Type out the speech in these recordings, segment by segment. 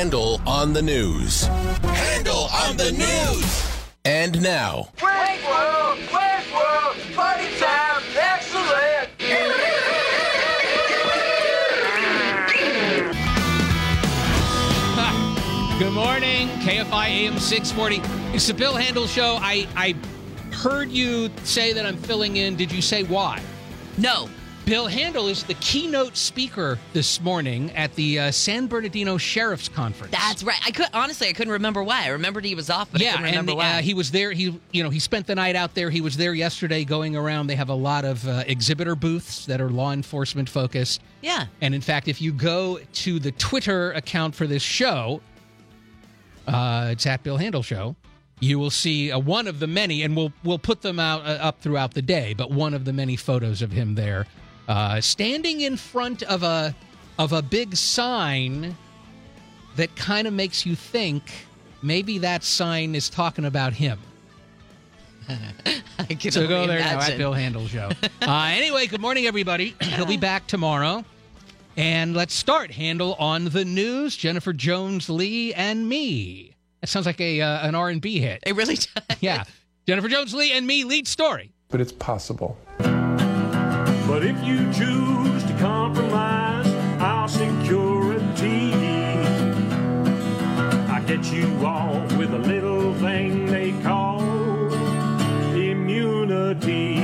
Handel on the news. Handel on the news. And now, Wayne's World, Wayne's World, party time, excellent. Good morning, KFI AM 640. It's the Bill Handel Show. I, I heard you say that I'm filling in. Did you say why? No. Bill Handel is the keynote speaker this morning at the uh, San Bernardino Sheriff's Conference. That's right. I could honestly I couldn't remember why. I remembered he was off, but I yeah, and uh, he was there. He, you know, he spent the night out there. He was there yesterday, going around. They have a lot of uh, exhibitor booths that are law enforcement focused. yeah. And in fact, if you go to the Twitter account for this show, uh, it's at Bill Handel Show. You will see uh, one of the many, and we'll we'll put them out uh, up throughout the day. But one of the many photos of him there, uh, standing in front of a of a big sign that kind of makes you think maybe that sign is talking about him. I can So go only there now at. Bill Handel Show. uh, anyway, good morning, everybody. He'll be back tomorrow. And let's start. Handel on the news. Jennifer Jones Lee and me. That sounds like a uh, an R and B hit. It really does. Yeah, Jennifer Jones Lee and me lead story. but it's possible. But if you choose to compromise our security, I get you off with a little thing they call immunity.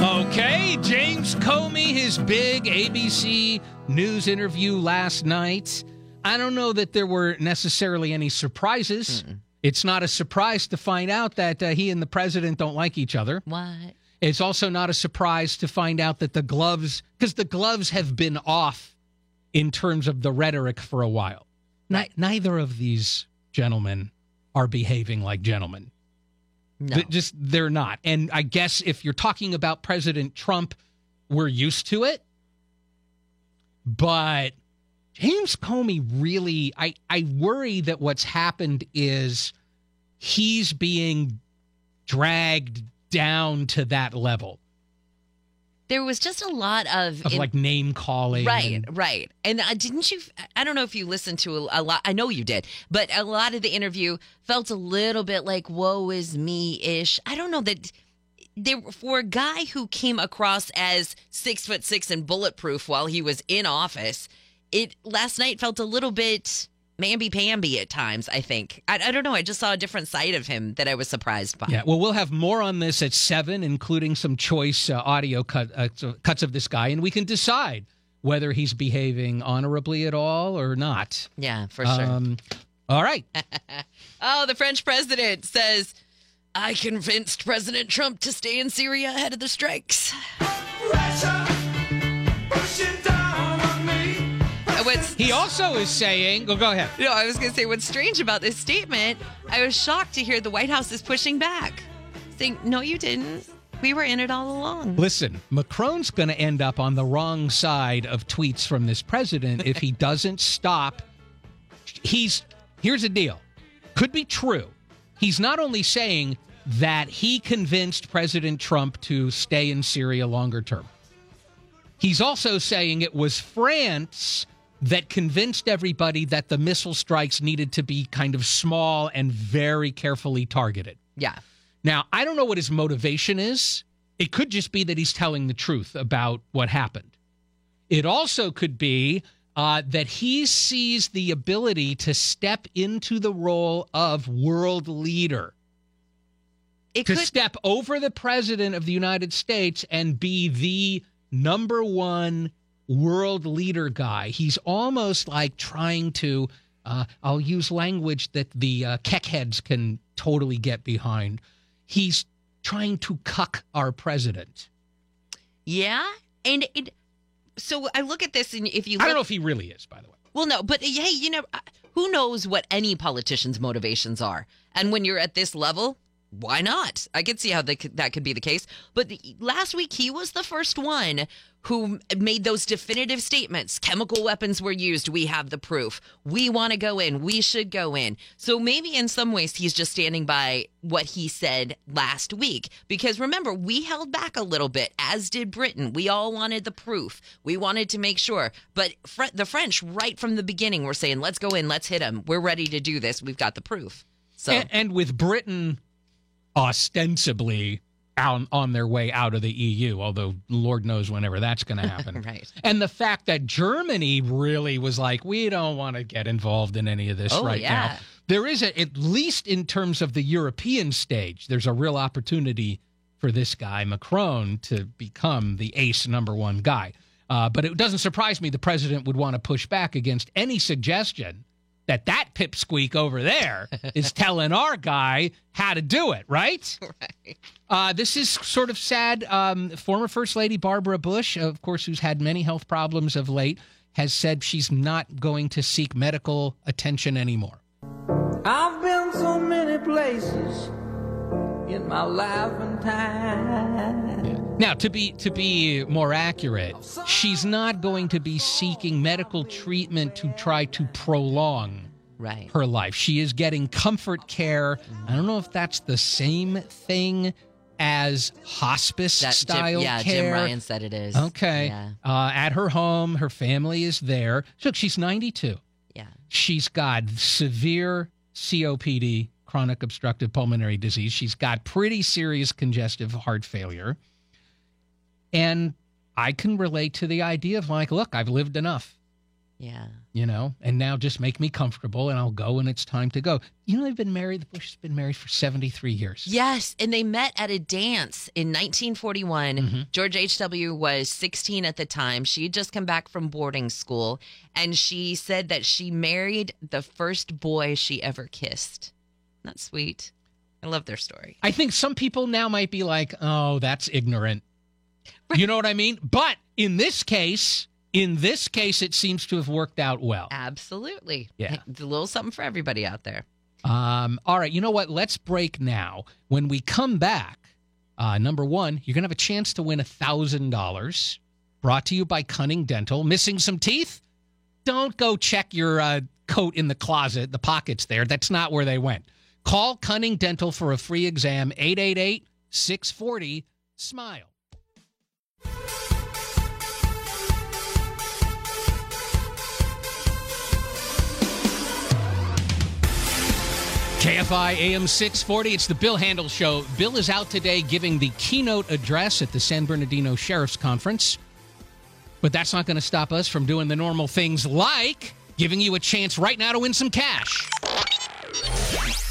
Okay, James Comey, his big ABC News interview last night. I don't know that there were necessarily any surprises. It's not a surprise to find out that uh, he and the president don't like each other. What? It's also not a surprise to find out that the gloves, because the gloves have been off in terms of the rhetoric for a while. Ni- neither of these gentlemen are behaving like gentlemen. No. Th- Just they're not. And I guess if you're talking about President Trump, we're used to it. But James Comey really, I, I worry that what's happened is he's being dragged down to that level there was just a lot of, of in- like name calling. Right, and- right. And uh, didn't you? I don't know if you listened to a, a lot. I know you did, but a lot of the interview felt a little bit like "woe is me" ish. I don't know that. There, for a guy who came across as six foot six and bulletproof while he was in office, it last night felt a little bit mamby pamby at times. I think I, I don't know. I just saw a different side of him that I was surprised by. Yeah, well, we'll have more on this at seven, including some choice uh, audio cut, uh, cuts of this guy, and we can decide whether he's behaving honorably at all or not. Yeah, for sure. Um, all right. Oh, the French president says, I convinced President Trump to stay in Syria ahead of the strikes. Uh, What's, He also is saying, go, go ahead. no, I was going to say, what's strange about this statement, I was shocked to hear the White House is pushing back, saying, no, you didn't. We were in it all along. Listen, Macron's going to end up on the wrong side of tweets from this president if he doesn't stop. He's here's the deal. Could be true. He's not only saying that he convinced President Trump to stay in Syria longer term. He's also saying it was France that convinced everybody that the missile strikes needed to be kind of small and very carefully targeted. Yeah. Now, I don't know what his motivation is. It could just be that he's telling the truth about what happened. It also could be uh, that he sees the ability to step into the role of world leader, It to could, step over the president of the United States and be the number one world leader guy. He's almost like trying to, uh, I'll use language that the uh, keckheads can totally get behind. He's trying to cuck our president. yeah. And it, so I look at this, and if you I don't know if he really is, by the way. Well, no, but hey, you know, uh, who knows what any politician's motivations are? And when you're at this level, why not? I could see how could, that could be the case. But the, last week, he was the first one who made those definitive statements. Chemical weapons were used. We have the proof. We want to go in. We should go in. So maybe in some ways, he's just standing by what he said last week. Because remember, we held back a little bit, as did Britain. We all wanted the proof. We wanted to make sure. But Fre- the French, right from the beginning, were saying, let's go in, let's hit them. We're ready to do this. We've got the proof. So. And, and with Britain ostensibly on, on their way out of the EU, although Lord knows whenever that's going to happen. Right. And the fact that Germany really was like, we don't want to get involved in any of this Oh, right yeah. now. There is a, at least in terms of the European stage, there's a real opportunity for this guy Macron to become the ace number one guy. Uh, but it doesn't surprise me the president would want to push back against any suggestion that that pipsqueak over there is telling our guy how to do it, right? Right. Uh, this is sort of sad. Um, former First Lady Barbara Bush, of course, who's had many health problems of late, has said she's not going to seek medical attention anymore. I've been so many places in my life and time. Now, to be to be more accurate, she's not going to be seeking medical treatment to try to prolong Right. her life. She is getting comfort care. I don't know if that's the same thing as hospice That style Jim, yeah, care. Jim Ryan said it is. Okay. Yeah. Uh, at her home, her family is there. Look, she's 92. Yeah. She's got severe COPD, chronic obstructive pulmonary disease. She's got pretty serious congestive heart failure. And I can relate to the idea of like, look, I've lived enough, Yeah. you know, and now just make me comfortable and I'll go when it's time to go. You know, they've been married, the Bush has been married for 73 years. Yes, and they met at a dance in 1941. Mm-hmm. George H.W. was 16 at the time. She had just come back from boarding school, and she said that she married the first boy she ever kissed. That's sweet. I love their story. I think some people now might be like, oh, that's ignorant. You know what I mean? But in this case, in this case, it seems to have worked out well. Absolutely. Yeah. It's a little something for everybody out there. Um, all right, you know what? Let's break now. When we come back, uh, number one, you're going to have a chance to win a $1,000 brought to you by Cunning Dental. Missing some teeth? Don't go check your uh, coat in the closet, the pockets there. That's not where they went. Call Cunning Dental for a free exam, 888 640 SMILE. KFI AM 640. It's the Bill Handel Show. Bill is out today giving the keynote address at the San Bernardino Sheriff's Conference. But that's not going to stop us from doing the normal things like giving you a chance right now to win some cash.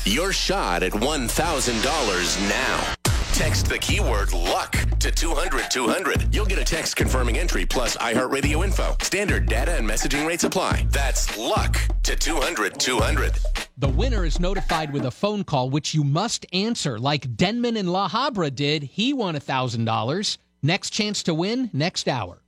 Your shot at $1,000 now. Text the keyword luck to 200 200. You'll get a text confirming entry plus iHeartRadio info. Standard data and messaging rates apply. That's luck to 200 200. The winner is notified with a phone call, which you must answer, like Denman and La Habra did. He won $1,000. Next chance to win, next hour.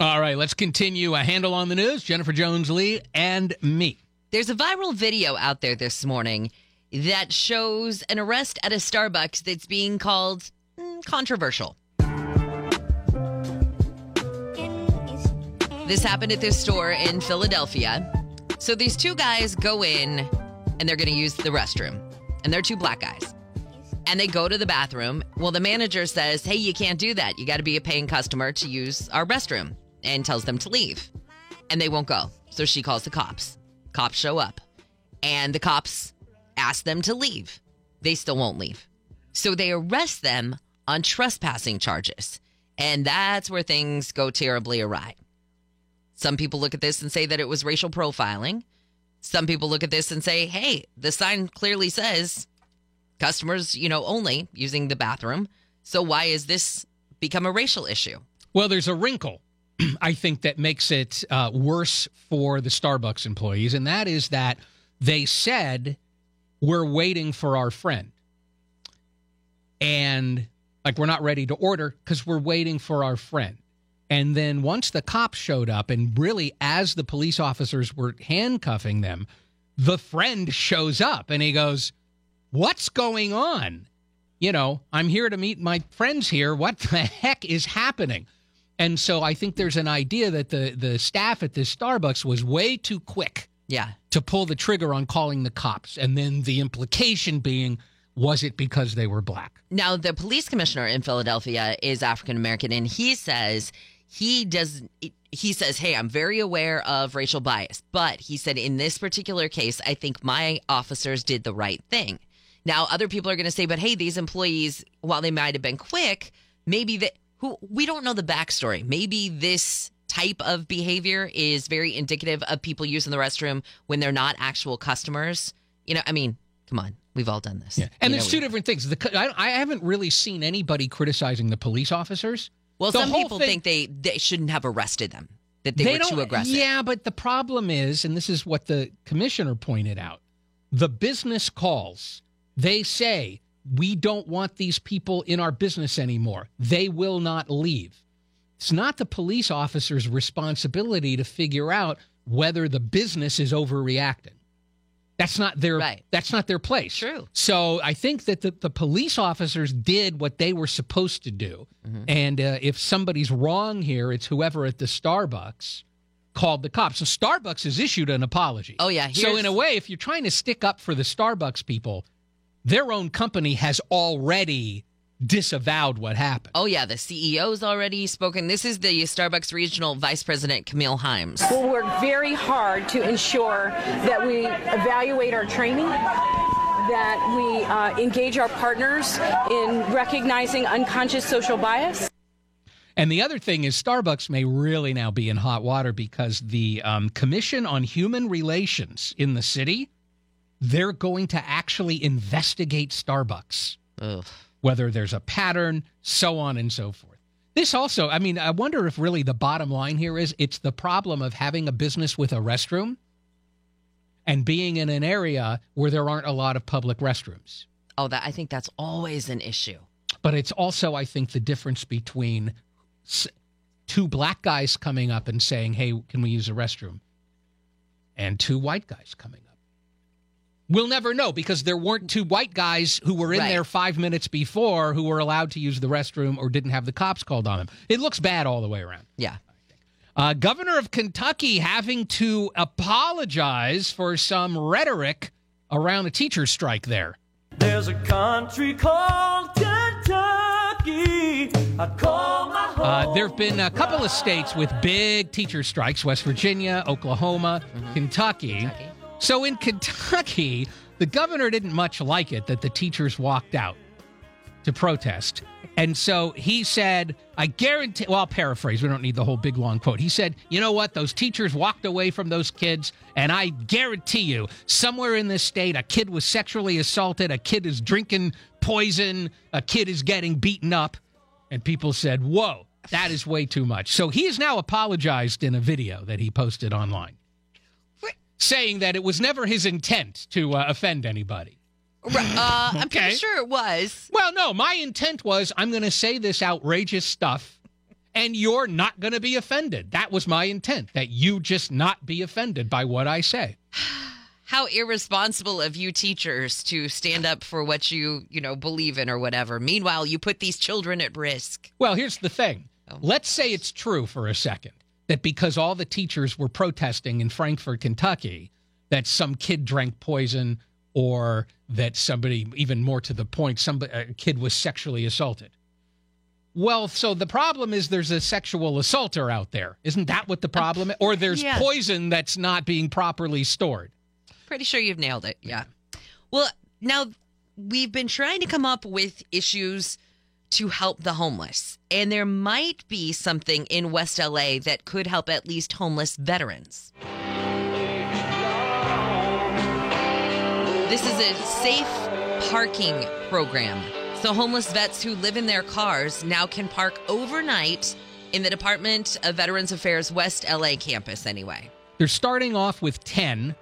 All right, let's continue. A handle on the news. Jennifer Jones Lee and me. There's a viral video out there this morning that shows an arrest at a Starbucks that's being called mm, controversial. This happened at this store in Philadelphia. So these two guys go in and they're going to use the restroom. And they're two black guys. And they go to the bathroom. Well, the manager says, Hey, you can't do that. You got to be a paying customer to use our restroom and tells them to leave. And they won't go. So she calls the cops. Cops show up. And the cops ask them to leave. They still won't leave. So they arrest them on trespassing charges. And that's where things go terribly awry. Some people look at this and say that it was racial profiling. Some people look at this and say, hey, the sign clearly says customers, you know, only using the bathroom. So why is this become a racial issue? Well, there's a wrinkle, I think, that makes it uh, worse for the Starbucks employees, and that is that they said, We're waiting for our friend. And like, we're not ready to order because we're waiting for our friend. And then once the cops showed up, and really as the police officers were handcuffing them, the friend shows up and he goes, What's going on? you know, I'm here to meet my friends here. What the heck is happening? And so I think there's an idea that the the staff at this Starbucks was way too quick Yeah. to pull the trigger on calling the cops. And then the implication being, was it because they were black? Now, the police commissioner in Philadelphia is African American, and he says he does. He says, "Hey, I'm very aware of racial bias, but he said in this particular case, I think my officers did the right thing." Now, other people are going to say, "But hey, these employees, while they might have been quick, maybe that who we don't know the backstory. Maybe this." Type of behavior is very indicative of people using the restroom when they're not actual customers. You know, I mean, come on, we've all done this. Yeah. And You there's know, two we- different things. The, I, I haven't really seen anybody criticizing the police officers. Well, The some people thing- think they they shouldn't have arrested them. That they, were too aggressive. Yeah, but the problem is, and this is what the commissioner pointed out the business calls, they say, we don't want these people in our business anymore. They will not leave. It's not the police officer's responsibility to figure out whether the business is overreacting. That's not their Right. that's not their place. True. So I think that the, the police officers did what they were supposed to do. Mm-hmm. And uh, if somebody's wrong here, it's whoever at the Starbucks called the cops. So Starbucks has issued an apology. Oh, yeah, So in a way, if you're trying to stick up for the Starbucks people, their own company has already disavowed what happened. Oh yeah, the CEO's already spoken. This is the Starbucks regional vice president Camille Hymes. We'll work very hard to ensure that we evaluate our training, that we uh, engage our partners in recognizing unconscious social bias. And the other thing is, Starbucks may really now be in hot water because the um, Commission on Human Relations in the city, they're going to actually investigate Starbucks, Ugh. Whether there's a pattern, so on and so forth. This also, I mean, I wonder if really the bottom line here is it's the problem of having a business with a restroom and being in an area where there aren't a lot of public restrooms. Oh, that I think that's always an issue. but it's also i think the difference between two black guys coming up and saying hey can we use a restroom and two white guys coming up we'll never know because there weren't two white guys who were in Right. there five minutes before who were allowed to use the restroom or didn't have the cops called on them it looks bad all the way around Yeah. uh, governor of kentucky having to apologize for some rhetoric around a teacher strike there There's a country called Kentucky. I'd call my home. Uh, there have been a couple of states with big teacher strikes West Virginia, Oklahoma, Kentucky. So in Kentucky, the governor didn't much like it that the teachers walked out to protest. And so he said, I guarantee, well, I'll paraphrase, we don't need the whole big long quote. He said, You know what? Those teachers walked away from those kids, and I guarantee you, somewhere in this state, a kid was sexually assaulted, a kid is drinking poison, a kid is getting beaten up. And people said, Whoa, that is way too much. So he has now apologized in a video that he posted online, saying that it was never his intent to uh, offend anybody. Uh, I'm Okay. pretty sure it was. Well, no, my intent was I'm going to say this outrageous stuff and you're not going to be offended. That was my intent, that you just not be offended by what I say. How irresponsible of you teachers to stand up for what you, you know, believe in or whatever. Meanwhile, you put these children at risk. Well, here's the thing. Let's say it's true for a second that because all the teachers were protesting in Frankfort, Kentucky, that some kid drank poison or that somebody, even more to the point, somebody, a uh, kid was sexually assaulted. Well, so the problem is there's a sexual assaulter out there. Isn't that what the problem is? Or there's Yes. poison that's not being properly stored. Pretty sure you've nailed it. Yeah. Well, now we've been trying to come up with issues to help the homeless, and there might be something in West LA that could help at least homeless veterans. This is a safe parking program. So, homeless vets who live in their cars now can park overnight in the Department of Veterans Affairs West LA campus, anyway. They're starting off with 10.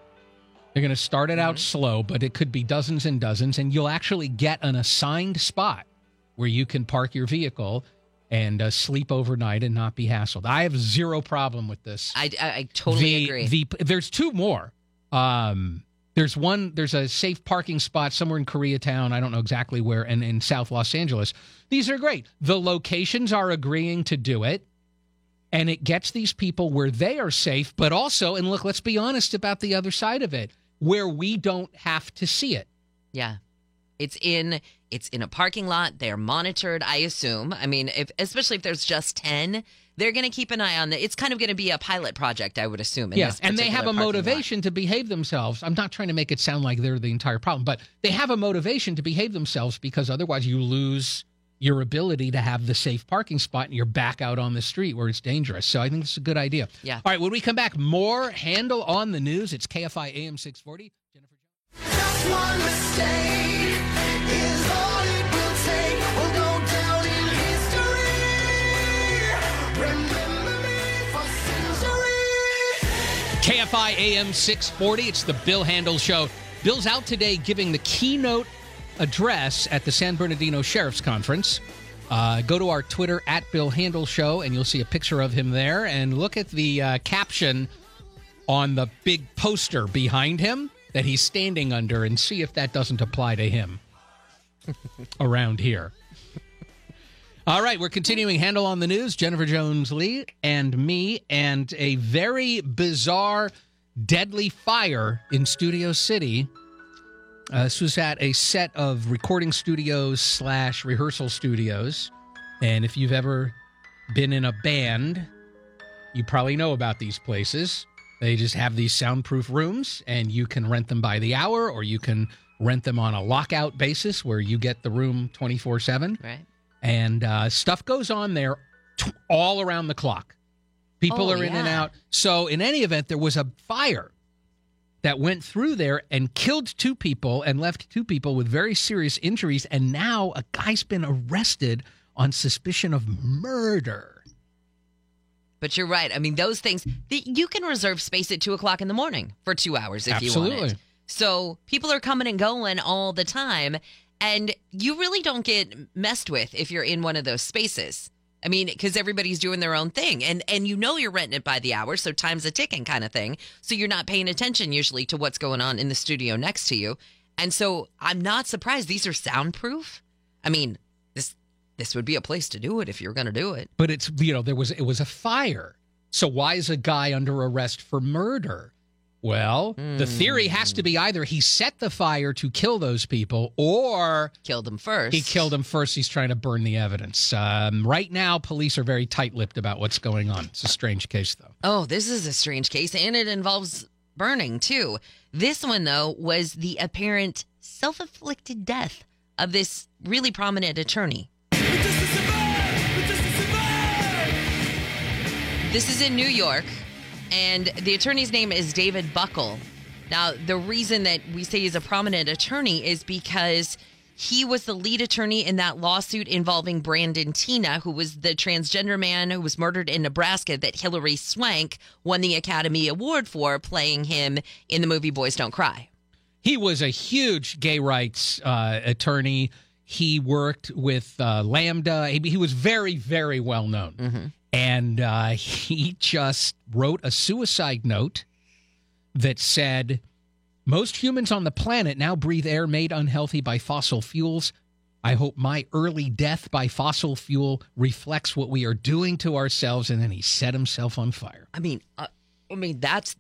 They're going to start it out mm-hmm. slow, but it could be dozens and dozens, and you'll actually get an assigned spot where you can park your vehicle and uh, sleep overnight and not be hassled. I have zero problem with this. I, I, I totally the, agree. The, there's two more. Um, There's one. There's a safe parking spot somewhere in Koreatown. I don't know exactly where, and in South Los Angeles. These are great. The locations are agreeing to do it, and it gets these people where they are safe, but also, and look, let's be honest about the other side of it, where we don't have to see it. Yeah. It's in it's in a parking lot. They're monitored, I assume. I mean, if especially if there's just 10, they're going to keep an eye on it. It's kind of going to be a pilot project, I would assume. Yes, this and they have a parking lot. motivation to behave themselves. I'm not trying to make it sound like they're the entire problem, but they have a motivation to behave themselves because otherwise you lose your ability to have the safe parking spot and you're back out on the street where it's dangerous. So I think it's a good idea. Yeah. All right, when we come back, more Handel on the news. It's KFI AM 640. KFI AM 640. It's the Bill Handel Show. Bill's out today giving the keynote address at the San Bernardino Sheriff's Conference. Uh, go to our Twitter at Bill Handel Show, and you'll see a picture of him there. And look at the uh, caption on the big poster behind him that he's standing under, and see if that doesn't apply to him around here. All right, we're continuing Handel on the News. Jennifer Jones Lee and me, and a very bizarre, deadly fire in Studio City. Uh, this was at a set of recording studios slash rehearsal studios. And if you've ever been in a band, you probably know about these places. They just have these soundproof rooms, and you can rent them by the hour, or you can rent them on a lockout basis where you get the room 24 7 Right. and uh, stuff goes on there t- all around the clock. People Oh, are in and out. So, in any event, there was a fire that went through there and killed two people and left two people with very serious injuries. And now a guy's been arrested on suspicion of murder. But you're right. I mean, those things the, you can reserve space at two o'clock in the morning for two hours if you want Absolutely. it. So people are coming and going all the time, and you really don't get messed with if you're in one of those spaces. I mean, because everybody's doing their own thing, and and you know you're renting it by the hour, so time's a ticking kind of thing. So you're not paying attention usually to what's going on in the studio next to you, and so I'm not surprised these are soundproof. I mean, this would be a place to do it if you're going to do it. But it's you know there was it was a fire. So why is a guy under arrest for murder? Well, the theory has to be either he set the fire to kill those people, or Killed them first. he killed them first. He's trying to burn the evidence. Um, right now, police are very tight-lipped about what's going on. It's a strange case, though. Oh, this is a strange case, and it involves burning too. This one, though, was the apparent self afflicted death of this really prominent attorney. This is in New York, and the attorney's name is David Buckel. Now, the reason that we say he's a prominent attorney is because he was the lead attorney in that lawsuit involving Brandon Teena, who was the transgender man who was murdered in Nebraska that Hilary Swank won the Academy Award for playing him in the movie Boys Don't Cry. He was a huge gay rights uh, attorney. He worked with uh, Lambda. He, he was very, very well known. And uh, he just wrote a suicide note that said most humans on the planet now breathe air made unhealthy by fossil fuels. I hope my early death by fossil fuel reflects what we are doing to ourselves. And then he set himself on fire. I mean, uh, I mean that's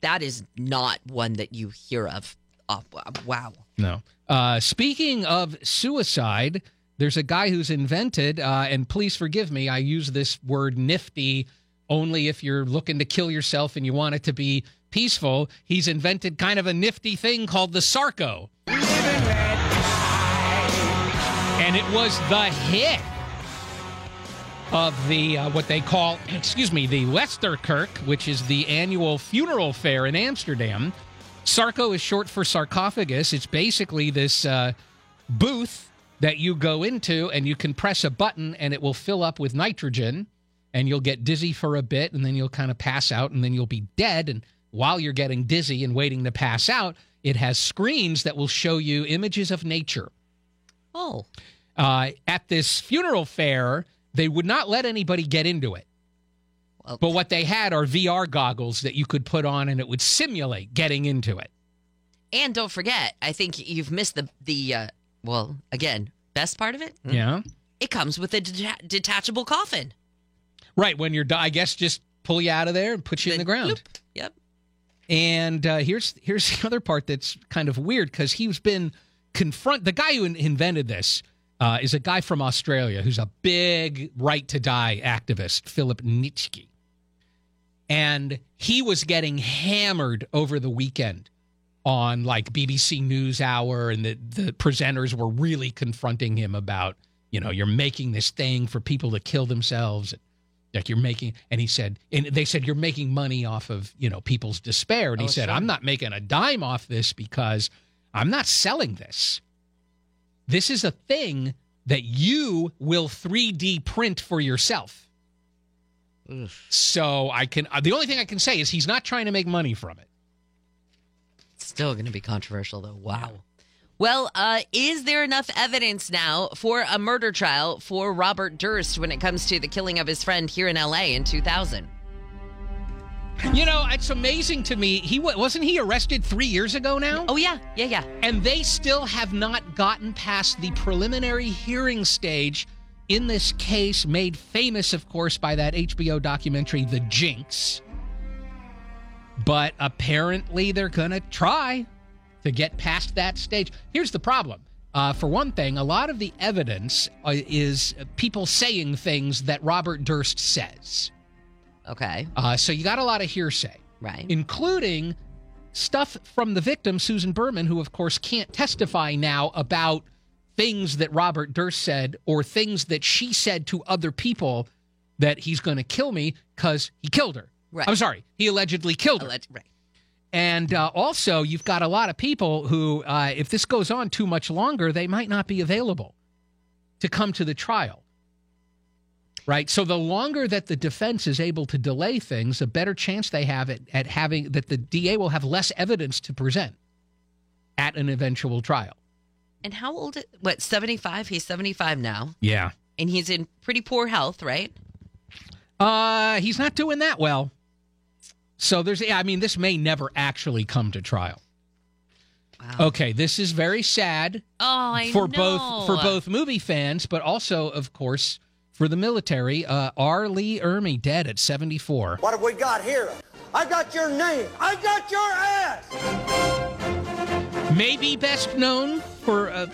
that is not one that you hear of. Oh, wow. No. Uh, speaking of suicide, there's a guy who's invented, uh, and please forgive me, I use this word nifty only if you're looking to kill yourself and you want it to be peaceful. He's invented kind of a nifty thing called the Sarco. And it was the hit of the uh, what they call, excuse me, the Westerkerk, which is the annual funeral fair in Amsterdam. Sarco is short for sarcophagus. It's basically this uh, booth that you go into and you can press a button and it will fill up with nitrogen and you'll get dizzy for a bit and then you'll kind of pass out and then you'll be dead. And while you're getting dizzy and waiting to pass out, it has screens that will show you images of nature. Oh, Uh, at this funeral fair, they would not let anybody get into it. Well- but what they had are VR goggles that you could put on and it would simulate getting into it. And don't forget, I think you've missed the the uh, well again best part of it. Yeah. It comes with a deta- detachable coffin. Right. When you're, di- I guess, just pull you out of there and put you in the ground. Bloop. Yep. And uh, here's here's the other part that's kind of weird because he's been confront the guy who in- invented this uh, is a guy from Australia who's a big right to die activist, Philip Nitschke, and he was getting hammered over the weekend on like BBC News Hour, and the the presenters were really confronting him about you know you're making this thing for people to kill themselves like you're making and he said and they said you're making money off of you know people's despair and he Oh, said sure. i'm not making a dime off this because i'm not selling this. This is a thing that you will 3d print for yourself. So i can uh, the only thing i can say is he's not trying to make money from it Still going to be controversial though. Wow. Well, uh, is there enough evidence now for a murder trial for Robert Durst when it comes to the killing of his friend here in LA in 2000? you know it's amazing to me he wasn't he arrested three years ago now Oh yeah, yeah, yeah. and they still have not gotten past the preliminary hearing stage in this case, made famous, of course, by that HBO documentary, The Jinx. But apparently, they're going to try to get past that stage. Here's the problem. Uh, for one thing, a lot of the evidence uh, is people saying things that Robert Durst says. Okay, Uh, so you got a lot of hearsay right. including stuff from the victim, Susan Berman, who, of course, can't testify now about things that Robert Durst said or things that she said to other people that he's going to kill me because he killed her. Right. I'm sorry, he allegedly killed her. Alleg- right. And uh, also, you've got a lot of people who, uh, if this goes on too much longer, they might not be available to come to the trial. Right. So the longer that the defense is able to delay things, the better chance they have at, at having that the DA will have less evidence to present at an eventual trial. And how old? Is, what? 75? He's 75 now, Yeah. and he's in pretty poor health, right? Uh, he's not doing that well. So there's, I mean, this may never actually come to trial. Wow. Okay, this is very sad. Oh, I for know. both for both movie fans, but also, of course, for the military. Uh, R. Lee Ermey dead at 74. What have we got here? I got your name. I got your ass. Maybe best known for uh,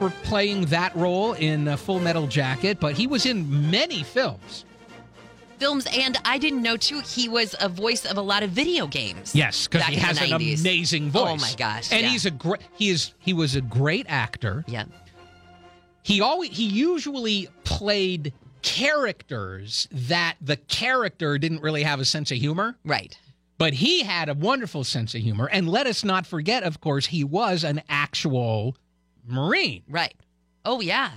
for playing that role in uh, Full Metal Jacket, but he was in many films. Films, and I didn't know too. He was a voice of a lot of video games. Yes, because he has an amazing voice. Oh my gosh! And yeah. he's a great. He is. He was a great actor. yeah. he always he usually played characters that the character didn't really have a sense of humor Right. but he had a wonderful sense of humor and let us not forget of course he was an actual marine Right. Oh yeah.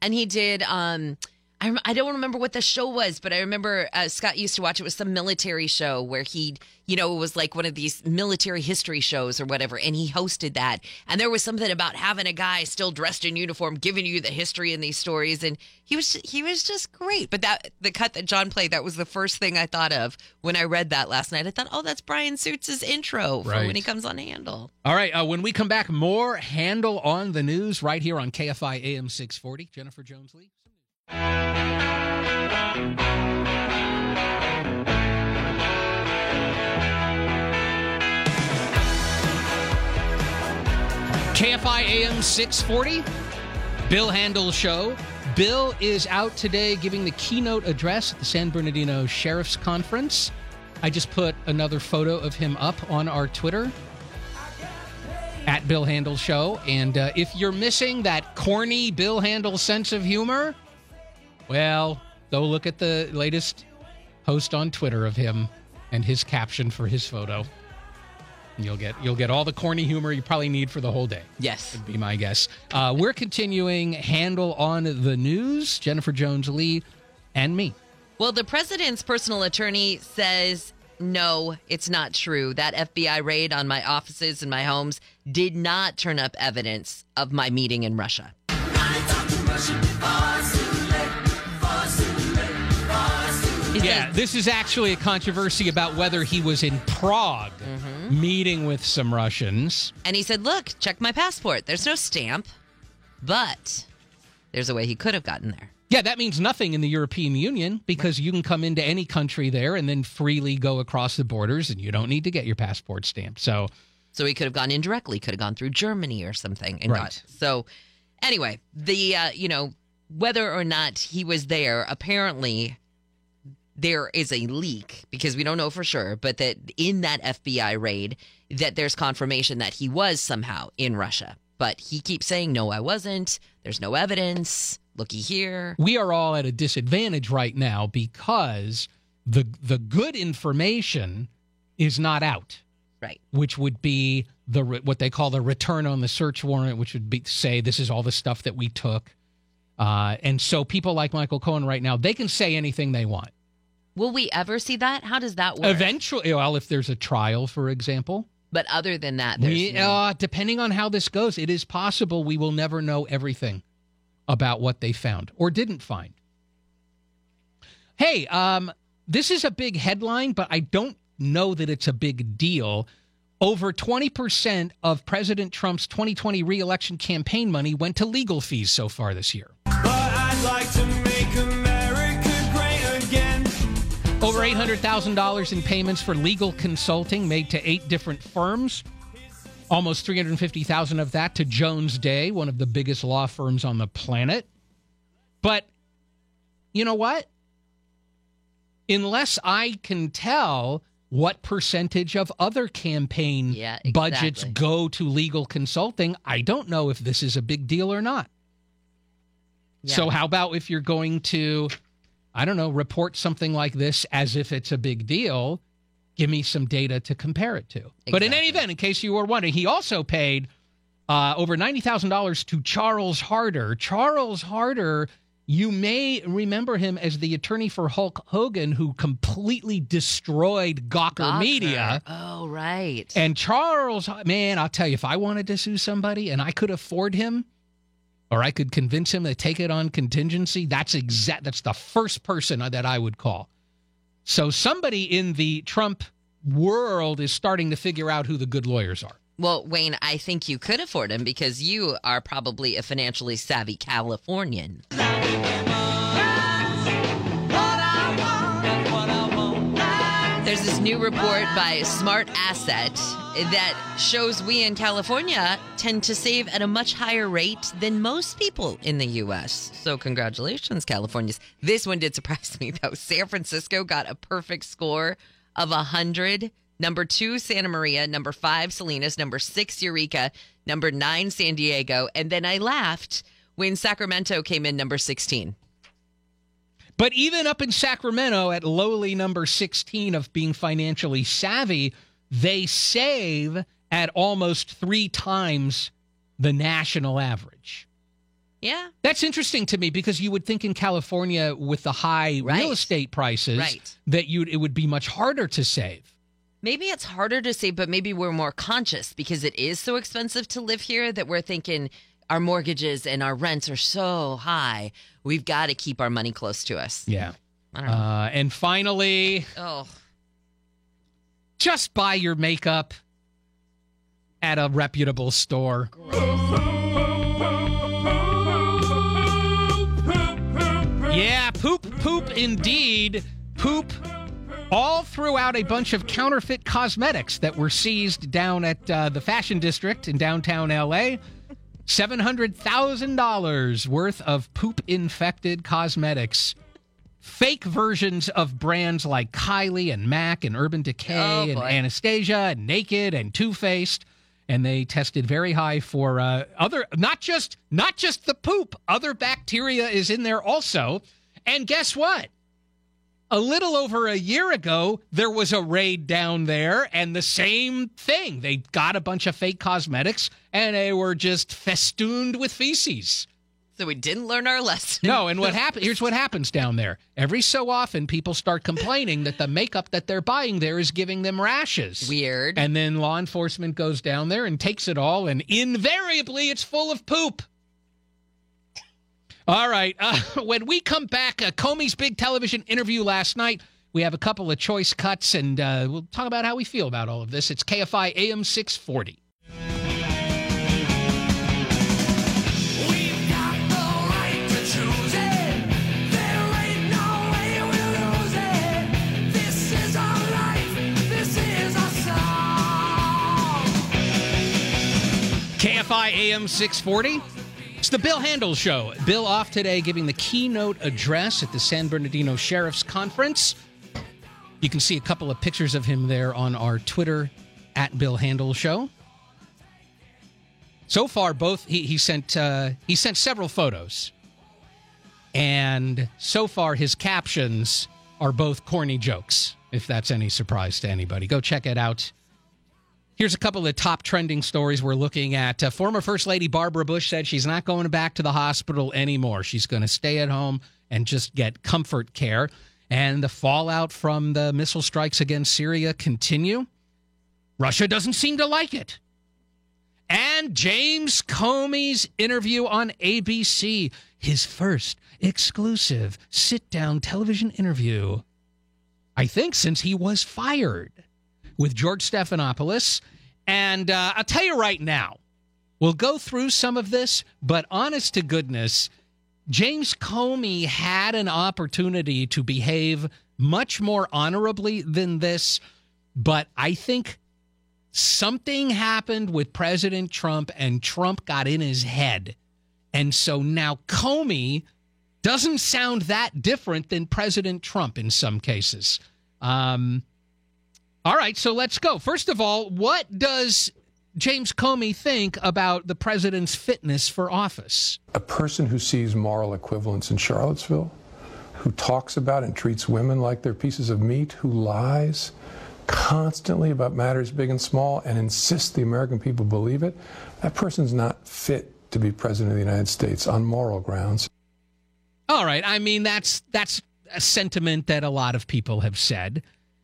And he did um I, I don't remember what the show was, but I remember uh, Scott used to watch it was some military show where he, you know, it was like one of these military history shows or whatever, and he hosted that. And there was something about having a guy still dressed in uniform giving you the history in these stories, and he was he was just great. But that the cut that John played, that was the first thing I thought of when I read that last night. I thought, oh, that's Brian Suits' intro for Right. when he comes on Handel. all right uh, when we come back more Handel on the news right here on kfi am 640 jennifer jones lee KFI AM 640, Bill Handel Show. Bill is out today giving the keynote address at the San Bernardino Sheriff's Conference. I just put another photo of him up on our Twitter at Bill Handel Show. And uh, if you're missing that corny Bill Handel sense of humor, well, go look at the latest post on Twitter of him and his caption for his photo. You'll get you'll get all the corny humor you probably need for the whole day. Yes. Would be my guess. Uh, we're continuing Handel on the news. Jennifer Jones Lee and me. Well, the president's personal attorney says no, it's not true. That FBI raid on my offices and my homes did not turn up evidence of my meeting in Russia. Yeah, this is actually a controversy about whether he was in Prague Mm-hmm. meeting with some Russians. And he said, Look, check my passport. There's no stamp, but there's a way he could have gotten there. Yeah, that means nothing in the European Union because you can come into any country there and then freely go across the borders and you don't need to get your passport stamped. So, So he could have gone indirectly, could have gone through Germany or something and Right. got. So anyway, the uh, you know whether or not he was there, apparently there is a leak because we don't know for sure, but that in that FBI raid that there's confirmation that he was somehow in Russia. But he keeps saying, "No, I wasn't. There's no evidence. Looky here." we are all at a disadvantage right now because the the good information is not out. Right. which would be the what they call the return on the search warrant, which would be say this is all the stuff that we took. Uh, and so people like Michael Cohen right now, they can say anything they want. Will we ever see that? How does that work? Eventually, well, if there's a trial, for example, But other than that, there's we, no- uh, depending on how this goes, it is possible we will never know everything about what they found or didn't find. Hey, um, this is a big headline, but I don't know that it's a big deal. Over 20% of President Trump's 2020 reelection campaign money went to legal fees so far this year. Over $800,000 in payments for legal consulting made to eight different firms. Almost 350,000 of that to Jones Day, one of the biggest law firms on the planet. But you know what? Unless I can tell what percentage of other campaign Yeah, budgets go to legal consulting, I don't know if this is a big deal or not. So, how about if you're going to, I don't know, report something like this as if it's a big deal? Give me some data to compare it to. But in any event, in case you were wondering, he also paid uh, over $90,000 to Charles Harder. Charles Harder, you may remember him as the attorney for Hulk Hogan who completely destroyed Gawker, Gawker. Media. Oh, right. And Charles, man, I'll tell you, if I wanted to sue somebody and I could afford him, or I could convince him to take it on contingency, that's exact. That's the first person that I would call. So somebody in the Trump world is starting to figure out who the good lawyers are. Well, Wayne, I think you could afford him because you are probably a financially savvy Californian. There's this new report by Smart Asset that shows we in California tend to save at a much higher rate than most people in the U.S. So, congratulations, Californians. This one did surprise me, though. San Francisco got a perfect score of 100. Number two, Santa Maria. Number five, Salinas. Number six, Eureka. Number nine, San Diego. And then I laughed when Sacramento came in number 16. But even up in Sacramento at lowly number 16 of being financially savvy, they save at almost three times the national average. Yeah. That's interesting to me because you would think in California with the high Right. real estate prices Right. that you it would be much harder to save. Maybe it's harder to save, but maybe we're more conscious because it is so expensive to live here that we're thinking our mortgages and our rents are so high. We've got to keep our money close to us. Yeah. I don't know. Uh, and finally, oh, just buy your makeup at a reputable store. Yeah, poop, poop indeed. Poop all throughout a bunch of counterfeit cosmetics that were seized down at uh, the Fashion District in downtown LA. $700,000 worth of poop infected cosmetics. Fake versions of brands like Kylie and MAC and Urban Decay Oh, and. Anastasia and Naked and Too Faced. And they tested very high for uh, other, not just not just the poop. Other bacteria is in there also. And guess what? a little over a year ago, there was a raid down there, and the same thing. They got a bunch of fake cosmetics, and they were just festooned with feces. So we didn't learn our lesson. No, and what happened? Here's what happens down there. Every so often, people start complaining that the makeup that they're buying there is giving them rashes. Weird. And then law enforcement goes down there and takes it all, and invariably, it's full of poop. All right. Uh, when we come back, uh, Comey's big television interview last night, We have a couple of choice cuts, and uh, we'll talk about how we feel about all of this. It's KFI AM 640. KFI AM 640. It's the Bill Handel Show. Bill off today giving the keynote address at the San Bernardino Sheriff's Conference. You can see a couple of pictures of him there on our Twitter at Bill Handel Show. So far, both he, he sent uh, he sent several photos, and so far his captions are both corny jokes. If that's any surprise to anybody, go check it out Here's a couple of top trending stories we're looking at. Uh, former First Lady Barbara Bush said she's not going back to the hospital anymore. She's going to stay at home and just get comfort care. And the fallout from the missile strikes against Syria continue. Russia doesn't seem to like it. And James Comey's interview on ABC, his first exclusive sit down television interview, I think, since he was fired with George Stephanopoulos. And uh, I'll tell you right now, we'll go through some of this, but honest to goodness, James Comey had an opportunity to behave much more honorably than this, but I think something happened with President Trump and Trump got in his head. And so now Comey doesn't sound that different than President Trump in some cases. Um, all right, so let's go. First of all, what does James Comey think about the president's fitness for office? A person who sees moral equivalence in Charlottesville, who talks about and treats women like they're pieces of meat, who lies constantly about matters big and small and insists the American people believe it, that person's not fit to be president of the United States on moral grounds. All right, I mean that's that's a sentiment that a lot of people have said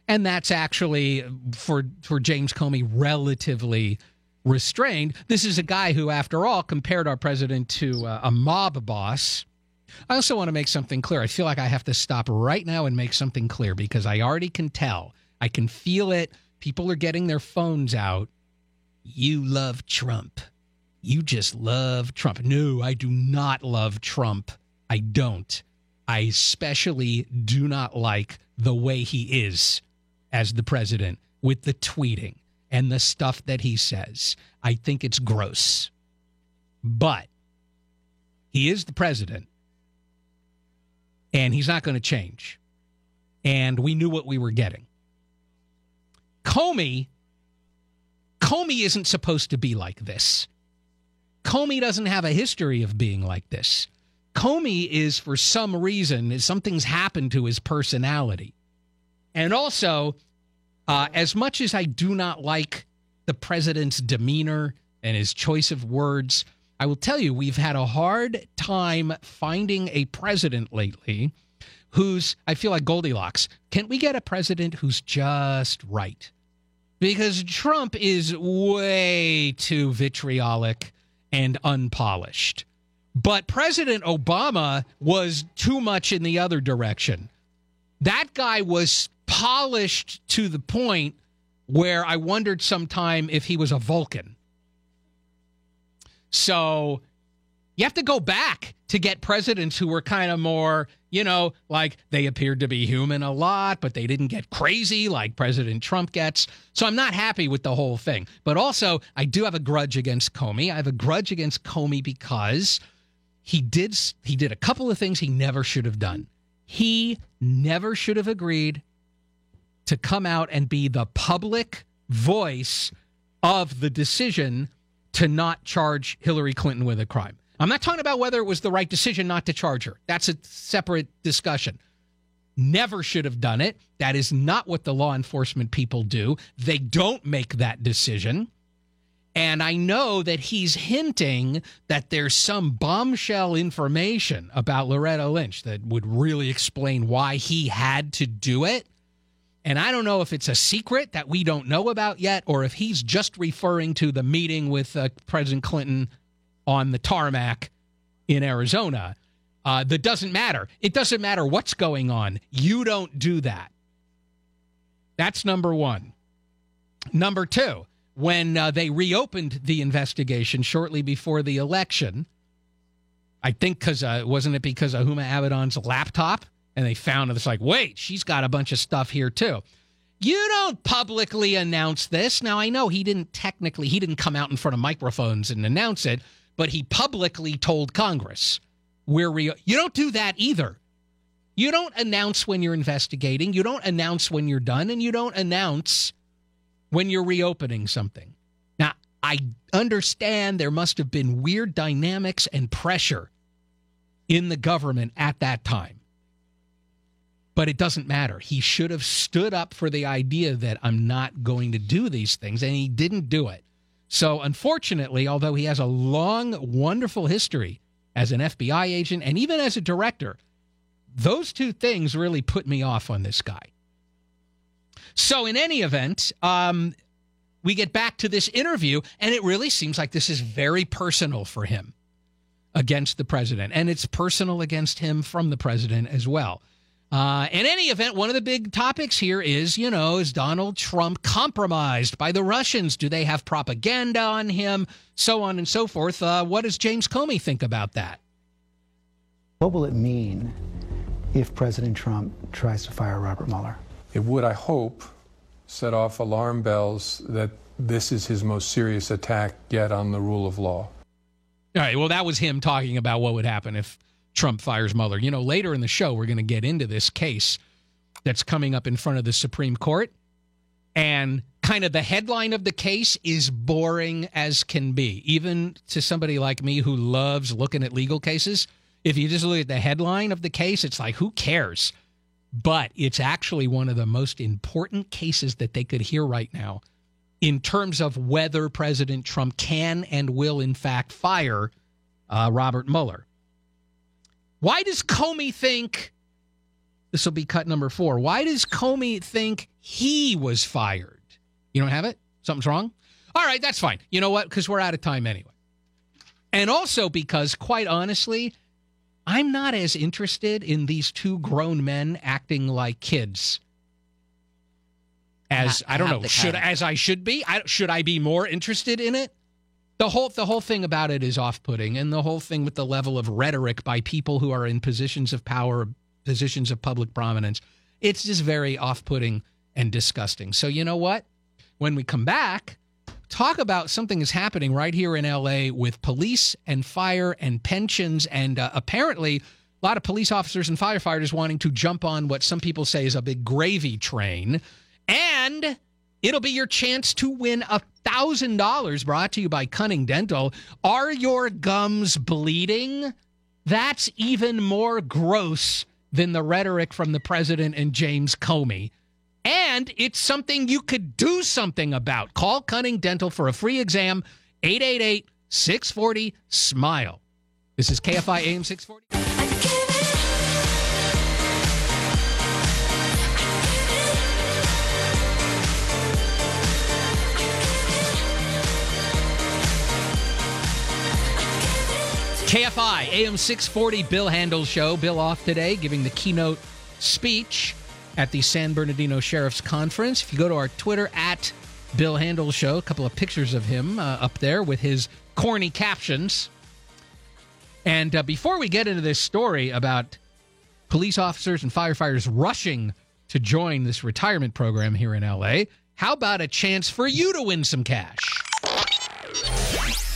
and that's actually for for James Comey relatively restrained. This is a guy who, after all, compared our president to uh, a mob boss. I also want to make something clear. I feel like I have to stop right now and make something clear because I already can tell. I can feel it. People are getting their phones out. You love Trump. You just love Trump. No, I do not love Trump. I don't. I especially do not like the way he is as the president with the tweeting and the stuff that he says. I think it's gross. But he is the president and he's not going to change. And we knew what we were getting. Comey Comey isn't supposed to be like this. Comey doesn't have a history of being like this. Comey is, for some reason, something's happened to his personality. And also, uh, as much as I do not like the president's demeanor and his choice of words, I will tell you, we've had a hard time finding a president lately who's, I feel like Goldilocks. Can't we get a president who's just right? Because Trump is way too vitriolic and unpolished. But President Obama was too much in the other direction. That guy was polished to the point where I wondered sometime if he was a Vulcan. So you have to go back to get presidents who were kind of more, you know, like they appeared to be human a lot, but they didn't get crazy like President Trump gets. So I'm not happy with the whole thing. But also, I do have a grudge against Comey. I have a grudge against Comey because he did he did a couple of things he never should have done. He never should have agreed to come out and be the public voice of the decision to not charge Hillary Clinton with a crime. I'm not talking about whether it was the right decision not to charge her. That's a separate discussion. Never should have done it. That is not what the law enforcement people do. They don't make that decision. And I know that he's hinting that there's some bombshell information about Loretta Lynch that would really explain why he had to do it. And I don't know if it's a secret that we don't know about yet or if he's just referring to the meeting with uh, President Clinton on the tarmac in Arizona. Uh, that doesn't matter. It doesn't matter what's going on. You don't do that. That's number one. Number two, when uh, they reopened the investigation shortly before the election, I think because uh, wasn't it because of Huma Abedin's laptop, and they found it. it's like, wait, she's got a bunch of stuff here too. You don't publicly announce this. Now I know he didn't technically he didn't come out in front of microphones and announce it, but he publicly told Congress, "We're re-. you don't do that either. You don't announce when you're investigating. You don't announce when you're done, and you don't announce when you're reopening something. Now, I understand there must have been weird dynamics and pressure in the government at that time. But it doesn't matter. He should have stood up for the idea that I'm not going to do these things, and he didn't do it. So, unfortunately, although he has a long, wonderful history as an FBI agent and even as a director, those two things really put me off on this guy. So, in any event, um, we get back to this interview, and it really seems like this is very personal for him against the president, and it's personal against him from the president as well. Uh, in any event, one of the big topics here is, you know, is Donald Trump compromised by the Russians? Do they have propaganda on him? So on and so forth. Uh, what does James Comey think about that? What will it mean if President Trump tries to fire Robert Mueller? It would, I hope, set off alarm bells that this is his most serious attack yet on the rule of law. All right. Well, that was him talking about what would happen if Trump fires Mueller. You know, later in the show, we're going to get into this case that's coming up in front of the Supreme Court. And kind of the headline of the case is boring as can be, even to somebody like me who loves looking at legal cases. If you just look at the headline of the case, it's like, who cares? But it's actually one of the most important cases that they could hear right now in terms of whether President Trump can and will, in fact, fire uh, Robert Mueller. Why does Comey think this will be cut number four? Why does Comey think he was fired? You don't have it? Something's wrong? All right, that's fine. You know what? Because we're out of time anyway. And also because, quite honestly, I'm not as interested in these two grown men acting like kids as I don't know should as I should be. I, should I be more interested in it? The whole the whole thing about it is off-putting, and the whole thing with the level of rhetoric by people who are in positions of power, positions of public prominence, it's just very off-putting and disgusting. So you know what? When we come back, talk about something is happening right here in LA with police and fire and pensions, and uh, apparently a lot of police officers and firefighters wanting to jump on what some people say is a big gravy train, and It'll be your chance to win a $1,000 brought to you by Cunning Dental. Are your gums bleeding? That's even more gross than the rhetoric from the president and James Comey. And it's something you could do something about. Call Cunning Dental for a free exam, 888 640 SMILE. This is KFI AM 640. KFI AM 640 Bill Handel Show. Bill off today, giving the keynote speech at the San Bernardino Sheriff's Conference. If you go to our Twitter at Bill Handel Show, a couple of pictures of him uh, up there with his corny captions. And uh, before we get into this story about police officers and firefighters rushing to join this retirement program here in LA, how about a chance for you to win some cash?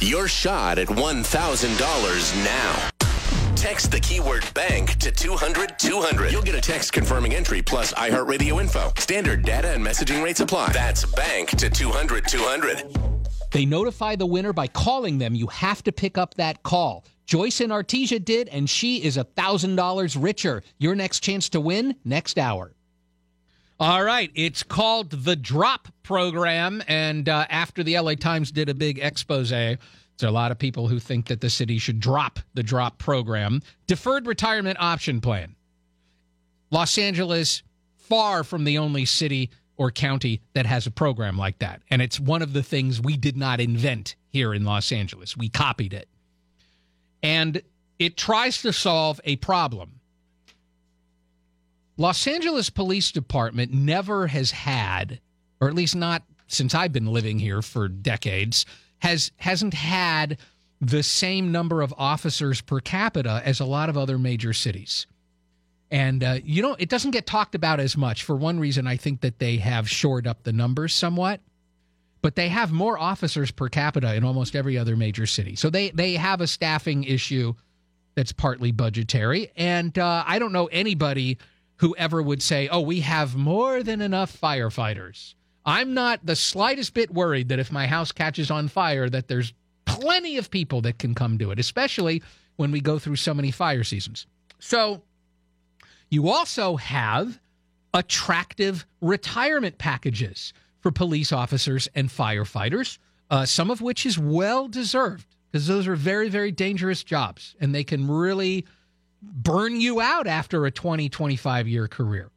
Your shot at $1,000 now. Text the keyword bank to 200 200. You'll get a text confirming entry plus iHeartRadio info. Standard data and messaging rates apply. That's bank to 200 200. They notify the winner by calling them. You have to pick up that call. Joyce and Artesia did, and she is $1,000 richer. Your next chance to win next hour. All right, it's called the Drop Program, and uh, after the LA Times did a big expose, there are a lot of people who think that the city should drop the Drop Program, deferred retirement option plan. Los Angeles, far from the only city or county that has a program like that, and it's one of the things we did not invent here in Los Angeles. We copied it, and it tries to solve a problem Los Angeles Police Department never has had, or at least not since I've been living here for decades, has hasn't had the same number of officers per capita as a lot of other major cities. And uh, you know, it doesn't get talked about as much. For one reason, I think that they have shored up the numbers somewhat, but they have more officers per capita in almost every other major city. So they they have a staffing issue that's partly budgetary. And uh, I don't know anybody who ever would say, "Oh, we have more than enough firefighters." I'm not the slightest bit worried that if my house catches on fire, that there's plenty of people that can come do it, especially when we go through so many fire seasons. So you also have attractive retirement packages for police officers and firefighters, uh, some of which is well deserved because those are very, very dangerous jobs and they can really burn you out after a 20, 25 year career.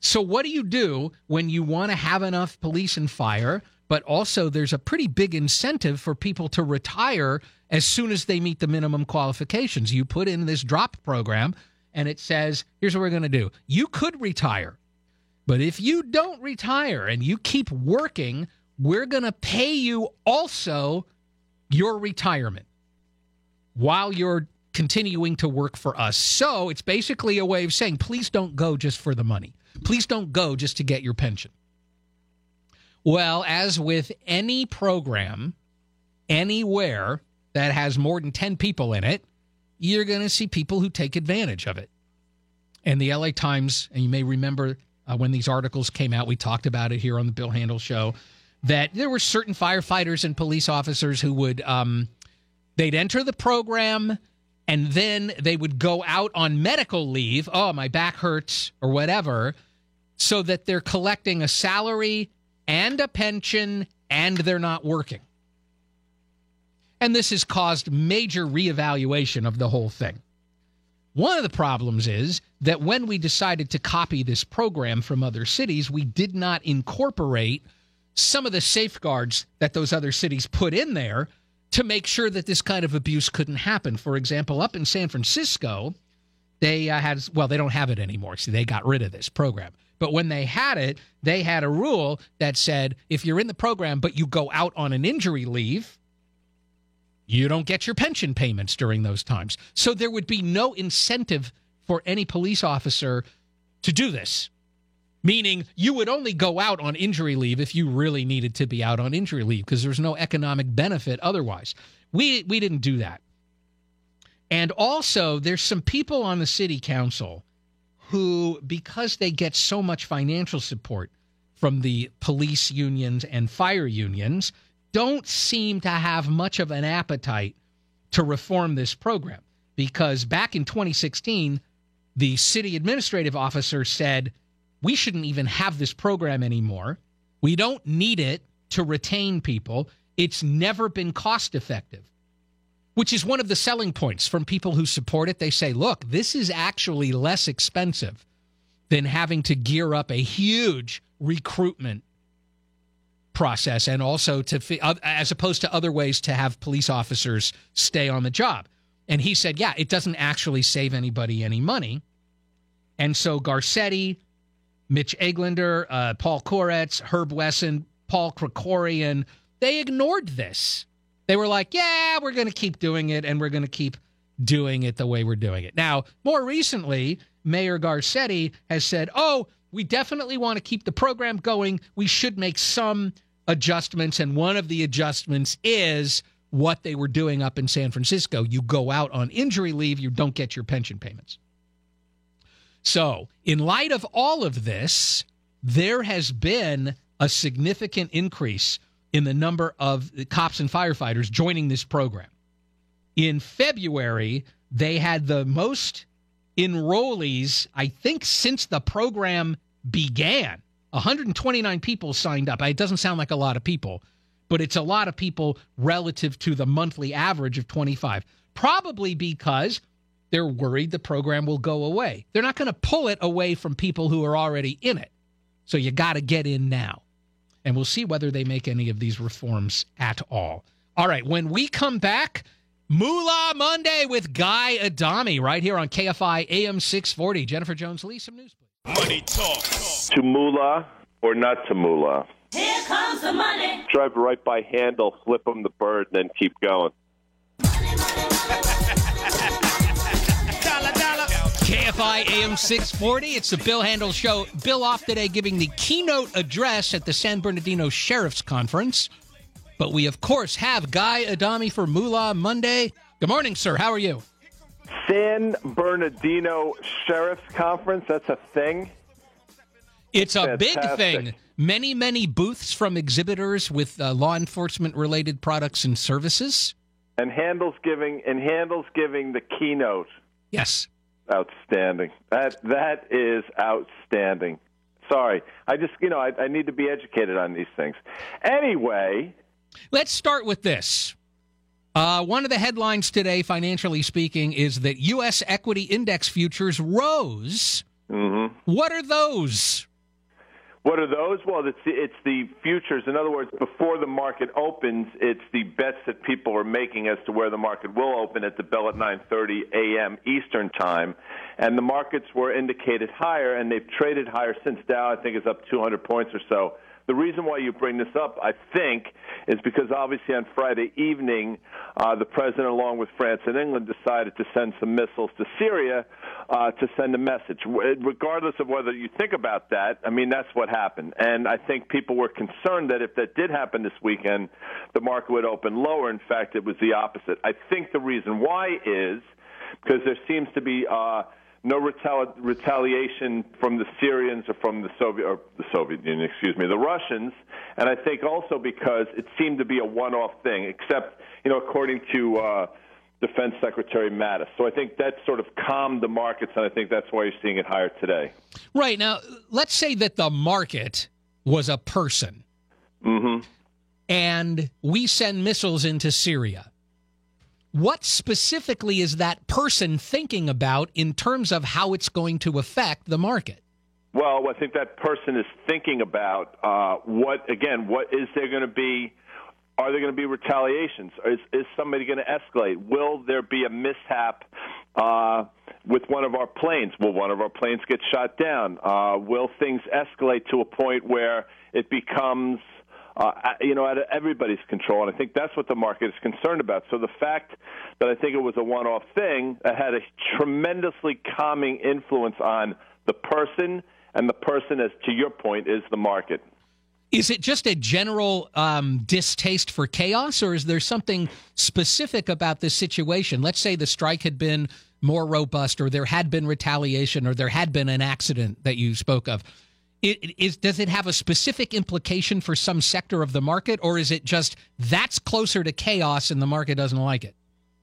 So, what do you do when you want to have enough police and fire, but also there's a pretty big incentive for people to retire as soon as they meet the minimum qualifications? You put in this drop program and it says, here's what we're going to do. You could retire, but if you don't retire and you keep working, we're going to pay you also your retirement while you're continuing to work for us. So it's basically a way of saying, please don't go just for the money. Please don't go just to get your pension. Well, as with any program, anywhere that has more than 10 people in it, you're going to see people who take advantage of it. And the LA Times, and you may remember uh, when these articles came out, we talked about it here on the Bill Handel show, that there were certain firefighters and police officers who would, um, they'd enter the program and then they would go out on medical leave. Oh, my back hurts or whatever, so that they're collecting a salary and a pension and they're not working. And this has caused major reevaluation of the whole thing. One of the problems is that when we decided to copy this program from other cities, we did not incorporate some of the safeguards that those other cities put in there to make sure that this kind of abuse couldn't happen. For example, up in San Francisco, they uh, had, well, they don't have it anymore. See, they got rid of this program. But when they had it, they had a rule that said if you're in the program but you go out on an injury leave, you don't get your pension payments during those times. So there would be no incentive for any police officer to do this. Meaning you would only go out on injury leave if you really needed to be out on injury leave because there's no economic benefit otherwise. We we didn't do that. And also there's some people on the city council who because they get so much financial support from the police unions and fire unions don't seem to have much of an appetite to reform this program because back in 2016 the city administrative officer said we shouldn't even have this program anymore. We don't need it to retain people. It's never been cost effective, which is one of the selling points from people who support it. They say, look, this is actually less expensive than having to gear up a huge recruitment process and also to as opposed to other ways to have police officers stay on the job. And he said, yeah, it doesn't actually save anybody any money. And so Garcetti, Mitch Englander, uh, Paul Koretz, Herb Wesson, Paul Krekorian, they ignored this. They were like, yeah, we're going to keep doing it and we're going to keep doing it the way we're doing it. Now, more recently, Mayor Garcetti has said, oh, we definitely want to keep the program going. We should make some adjustments. And one of the adjustments is what they were doing up in San Francisco. You go out on injury leave, you don't get your pension payments. So, in light of all of this, there has been a significant increase in the number of cops and firefighters joining this program. In February, they had the most enrollees, I think, since the program began. 129 people signed up. It doesn't sound like a lot of people, but it's a lot of people relative to the monthly average of 25. Probably because they're worried the program will go away. They're not going to pull it away from people who are already in it. So you got to get in now. And we'll see whether they make any of these reforms at all. All right, when we come back, Moolah Monday with Guy Adami right here on KFI AM 640. Jennifer Jones Lee, some news, please. Money talk. To moolah or not to moolah? Here comes the money. Drive right by Handel, flip them the bird, and then keep going. KFI AM 640. It's the Bill Handel Show. Bill off today giving the keynote address at the San Bernardino Sheriff's Conference. But we, of course, have Guy Adami for Moolah Monday. Good morning, sir. How are you? San Bernardino Sheriff's Conference, that's a thing? It's a big thing. Many, many booths from exhibitors with uh, law enforcement related products and services. And Handel's giving and Handel's giving the keynote. Yes. Outstanding. That that is outstanding. Sorry, I just you know I, I need to be educated on these things. Anyway, Let's start with this. Uh, one of the headlines today, financially speaking, is that U.S. equity index futures rose. mhm. What are those? What are those? Well, it's the, it's the futures. In other words, before the market opens, it's the bets that people are making as to where the market will open at the bell at 9:30 a.m. Eastern time, and the markets were indicated higher, and they've traded higher since Dow. I think is up 200 points or so. The reason why you bring this up, I think, is because obviously on Friday evening, uh, the president, along with France and England, decided to send some missiles to Syria uh, to send a message. Regardless of whether you think about that, I mean, that's what happened. And I think people were concerned that if that did happen this weekend, the market would open lower. In fact, it was the opposite. I think the reason why is because there seems to be. Uh, no retali- retaliation from the Syrians or from the Soviet or the Soviet Union, excuse me, the Russians, and I think also because it seemed to be a one-off thing, except you know according to uh, Defense Secretary Mattis. So I think that sort of calmed the markets, and I think that's why you're seeing it higher today. Right. Now, let's say that the market was a person Mm-hmm. and we send missiles into Syria. What specifically is that person thinking about in terms of how it's going to affect the market? Well, I think that person is thinking about uh, what again. What is there going to be? Are there going to be retaliations? Is, is somebody going to escalate? Will there be a mishap uh, with one of our planes? Will one of our planes get shot down? Uh, will things escalate to a point where it becomes uh, you know, out of everybody's control. And I think that's what the market is concerned about. So the fact that I think it was a one off thing had a tremendously calming influence on the person, and the person, as to your point, is the market. Is it just a general um, distaste for chaos, or is there something specific about this situation? Let's say the strike had been more robust, or there had been retaliation, or there had been an accident that you spoke of. It, is does it have a specific implication for some sector of the market, or is it just that's closer to chaos and the market doesn't like it?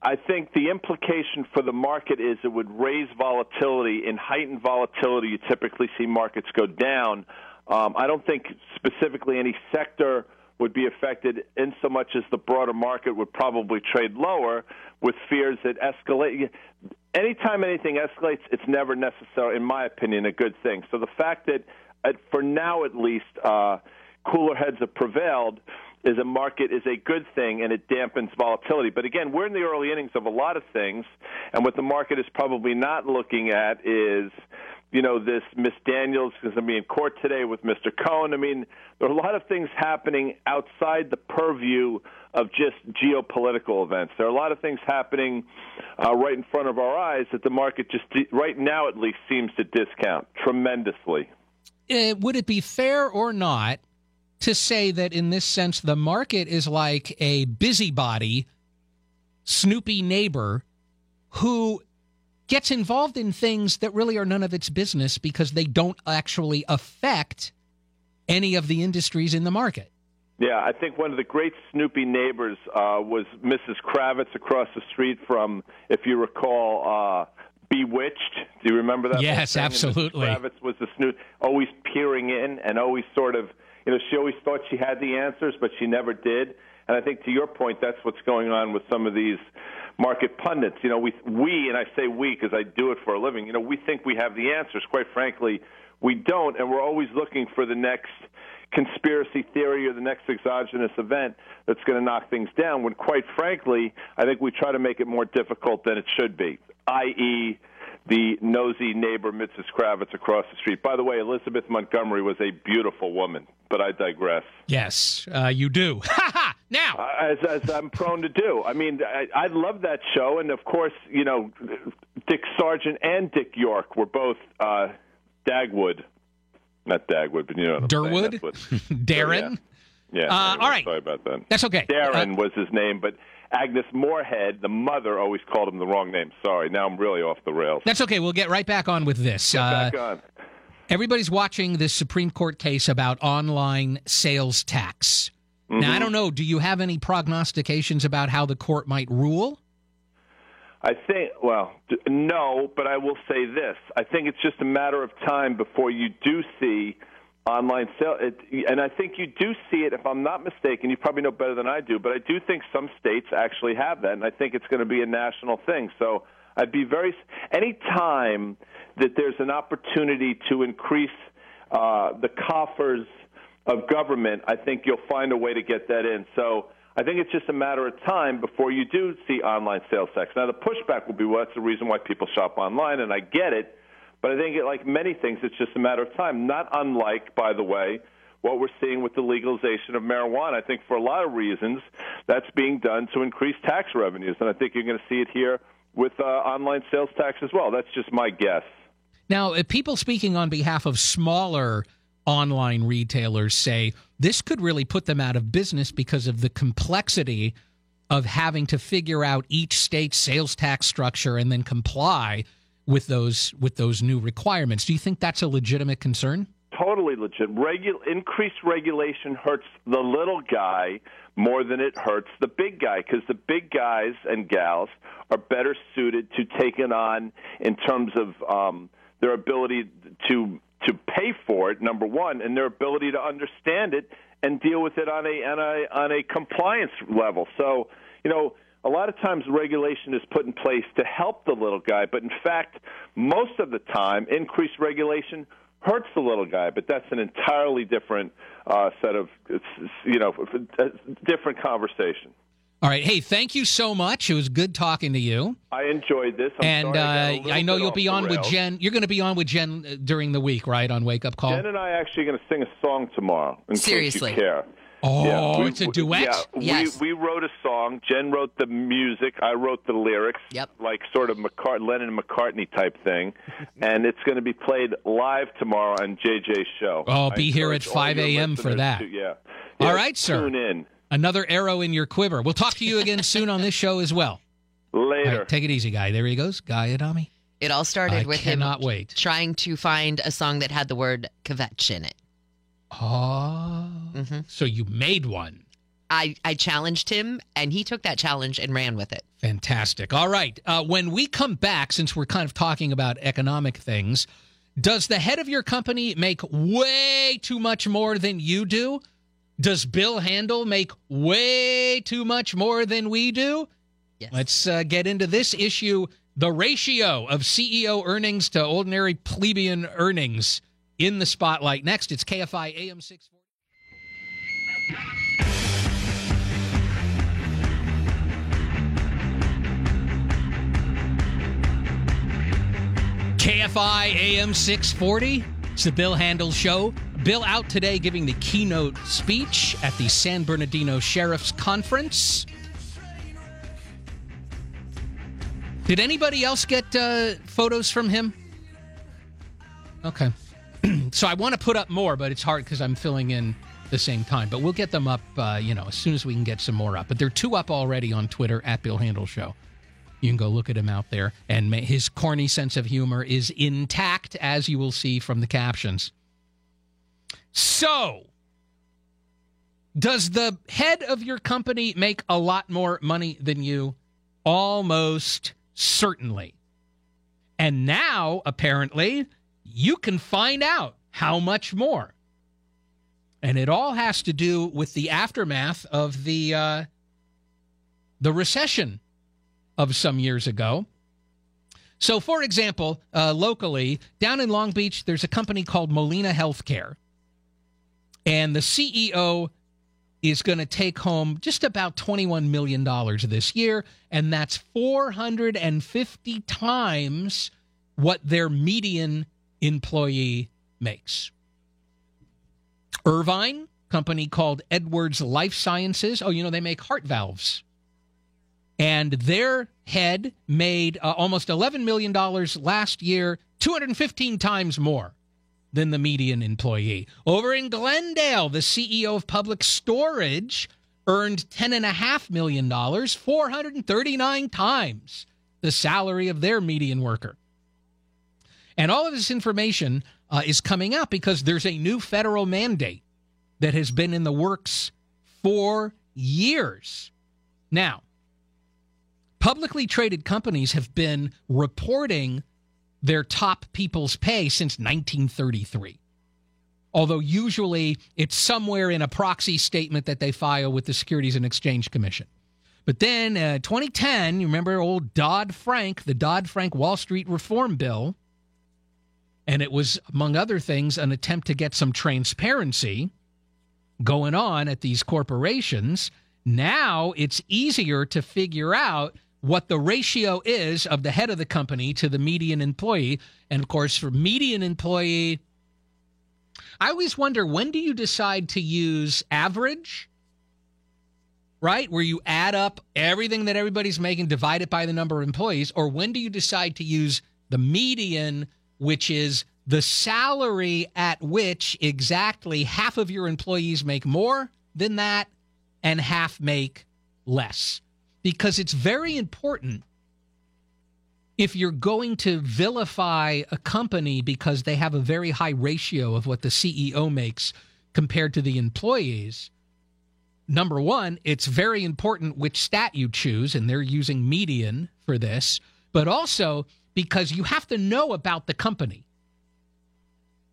I think the implication for the market is it would raise volatility. In heightened volatility, you typically see markets go down. Um, I don't think specifically any sector would be affected in so much as the broader market would probably trade lower with fears that escalate. Anytime anything escalates, it's never necessarily, in my opinion, a good thing. So the fact that, for now at least, uh, cooler heads have prevailed is a market is a good thing and it dampens volatility. But again, we're in the early innings of a lot of things, and what the market is probably not looking at is, you know, this Miss Daniels is going to be in court today with Mr. Cohen. I mean, there are a lot of things happening outside the purview of just geopolitical events. There are a lot of things happening uh, right in front of our eyes that the market just, right now at least, seems to discount tremendously. Uh, would it be fair or not to say that in this sense the market is like a busybody, snoopy neighbor who gets involved in things that really are none of its business because they don't actually affect any of the industries in the market? Yeah, I think one of the great Snoopy neighbors uh, was Mrs. Kravitz across the street from, if you recall, uh, Bewitched. Do you remember that? Yes, whole thing? And absolutely. Kravitz was the Snoop, always peering in and always sort of, you know, she always thought she had the answers, but she never did. And I think to your point, that's what's going on with some of these market pundits. You know, we, we, and I say we because I do it for a living. You know, we think we have the answers. Quite frankly, we don't, and we're always looking for the next conspiracy theory or the next exogenous event that's going to knock things down. When, quite frankly, I think we try to make it more difficult than it should be, i.e., the nosy neighbor, Mrs. Kravitz, across the street. By the way, Elizabeth Montgomery was a beautiful woman, but I digress. Yes, uh, you do. Now, as, as I'm prone to do. I mean, I, I love that show, and of course, you know, Dick Sargent and Dick York were both uh, Dagwood, not Dagwood, but you know what. Durwood? What- Darrin. Yeah. Uh, all right. Sorry about that. That's okay. Darrin Uh, was his name, but Agnes Moorehead, the mother, always called him the wrong name. Sorry. Now I'm really off the rails. That's okay. We'll get right back on with this. Get Uh, back on. Everybody's watching this Supreme Court case about online sales tax. Now, I Mhm. don't know. Do you have any prognostications about how the court might rule? I think, well, no, but I will say this. I think it's just a matter of time before you do see online sale. And I think you do see it, if I'm not mistaken, you probably know better than I do, but I do think some states actually have that, and I think it's going to be a national thing. So I'd be very, any time that there's an opportunity to increase uh, the coffers of government, I think you'll find a way to get that in. So I think it's just a matter of time before you do see online sales tax. Now, the pushback will be, well, that's the reason why people shop online, and I get it. But I think, it, like many things, it's just a matter of time. Not unlike, by the way, what we're seeing with the legalization of marijuana. I think for a lot of reasons, that's being done to increase tax revenues, and I think you're going to see it here with uh, online sales tax as well. That's just my guess. Now, people speaking on behalf of smaller online retailers say this could really put them out of business because of the complexity of having to figure out each state's sales tax structure and then comply with those with those new requirements. Do you think that's a legitimate concern? Totally legit. Regu- increased regulation hurts the little guy more than it hurts the big guy because the big guys and gals are better suited to take it on in terms of um, their ability to to pay for it. Number one, and their ability to understand it and deal with it on a on a on a compliance level. So you know a lot of times regulation is put in place to help the little guy, but in fact, most of the time, increased regulation hurts the little guy. But that's an entirely different uh, set of, you know, different conversation. All right. Hey, thank you so much. It was good talking to you. I enjoyed this. I'm and sorry I, uh, little I know you'll be on with. Jen. You're going to be on with Jen uh, during the week, right? On Wake Up Call. Jen and I are actually going to sing a song tomorrow. In Seriously? case you care. Oh, it's a duet? Yeah, Yes. we we wrote a song. Jen wrote the music. I wrote the lyrics. Yep. Like sort of McCart- Lennon McCartney type thing, and it's going to be played live tomorrow on JJ's show. Oh, I be here at 5 a.m. for that. to- yeah. All Yeah, right, sir. Tune in Another arrow in your quiver. We'll talk to you again soon on this show as well. later. All right, take it easy, guy. There he goes, Guy Adami. It all started I with cannot him wait. trying to find a song that had the word kvetch in it. Oh, Mm-hmm. so you made one. I, I challenged him, and he took that challenge and ran with it. Fantastic. All right. Uh, when we come back, since we're kind of talking about economic things, does the head of your company make way too much more than you do? Does Bill Handel make way too much more than we do? Yes. Let's uh, get into this issue the ratio of CEO earnings to ordinary plebeian earnings in the spotlight. Next, it's KFI AM 640. KFI AM 640. It's the Bill Handel Show. Bill out today giving the keynote speech at the San Bernardino Sheriff's Conference. Did anybody else get uh, photos from him? Okay. so I want to put up more, but it's hard because I'm filling in the same time. But we'll get them up, uh, you know, as soon as we can get some more up. But there are two up already on Twitter at Bill Handel Show. You can go look at him out there, and his corny sense of humor is intact, as you will see from the captions. So, does the head of your company make a lot more money than you? Almost certainly. And now, apparently, you can find out how much more. And it all has to do with the aftermath of the uh, the recession of some years ago. So, for example, uh, locally down in Long Beach, there's a company called Molina Healthcare. And the CEO is going to take home just about $21 million this year, and that's 450 times what their median employee makes. Irvine, company called Edwards Life Sciences. Oh, you know, they make heart valves. And their head made uh, almost $11 million last year, 215 times more than the median employee. Over in Glendale, the CEO of Public Storage earned $10.5 million, 439 times the salary of their median worker. And all of this information uh, is coming out because there's a new federal mandate that has been in the works for years. Now, publicly traded companies have been reporting their top people's pay since 1933. Although usually it's somewhere in a proxy statement that they file with the Securities and Exchange Commission. But then, uh, 2010, you remember old Dodd Frank, the Dodd Frank Wall Street Reform Bill, and it was, among other things, an attempt to get some transparency going on at these corporations. Now it's easier to figure out what the ratio is of the head of the company to the median employee. And of course, for median employee, I always wonder when do you decide to use average, right? Where you add up everything that everybody's making, divide it by the number of employees, or when do you decide to use the median? which is the salary at which exactly half of your employees make more than that and half make less. Because it's very important if you're going to vilify a company because they have a very high ratio of what the CEO makes compared to the employees. Number one, it's very important which stat you choose, and they're using median for this, but also because you have to know about the company.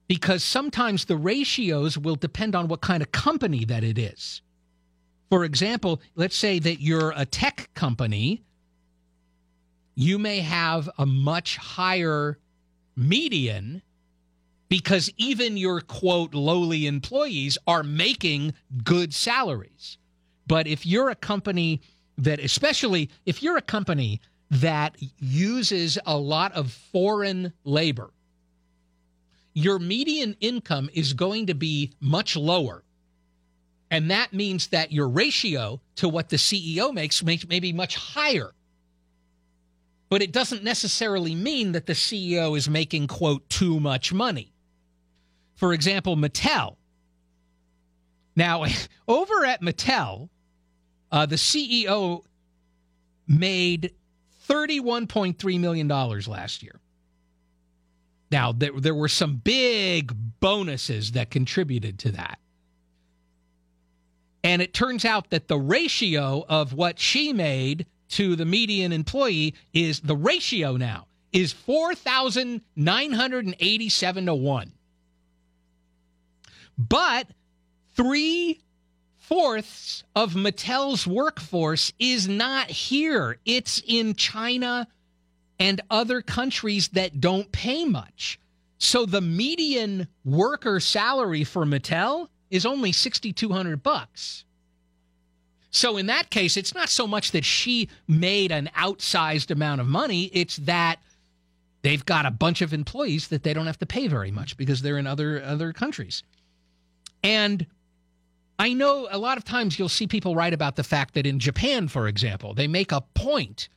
Because sometimes the ratios will depend on what kind of company that it is. For example, let's say that you're a tech company, you may have a much higher median because even your quote lowly employees are making good salaries. But if you're a company that, especially if you're a company that uses a lot of foreign labor, your median income is going to be much lower. And that means that your ratio to what the CEO makes may, may be much higher. But it doesn't necessarily mean that the CEO is making, quote, too much money. For example, Mattel. Now, over at Mattel, uh, the CEO made $31.3 million last year. Now, there, there were some big bonuses that contributed to that. And it turns out that the ratio of what she made to the median employee is the ratio now is 4,987 to 1. But three fourths of Mattel's workforce is not here. It's in China and other countries that don't pay much. So the median worker salary for Mattel is only 6200 bucks. So in that case, it's not so much that she made an outsized amount of money, it's that they've got a bunch of employees that they don't have to pay very much because they're in other other countries. And I know a lot of times you'll see people write about the fact that in Japan, for example, they make a point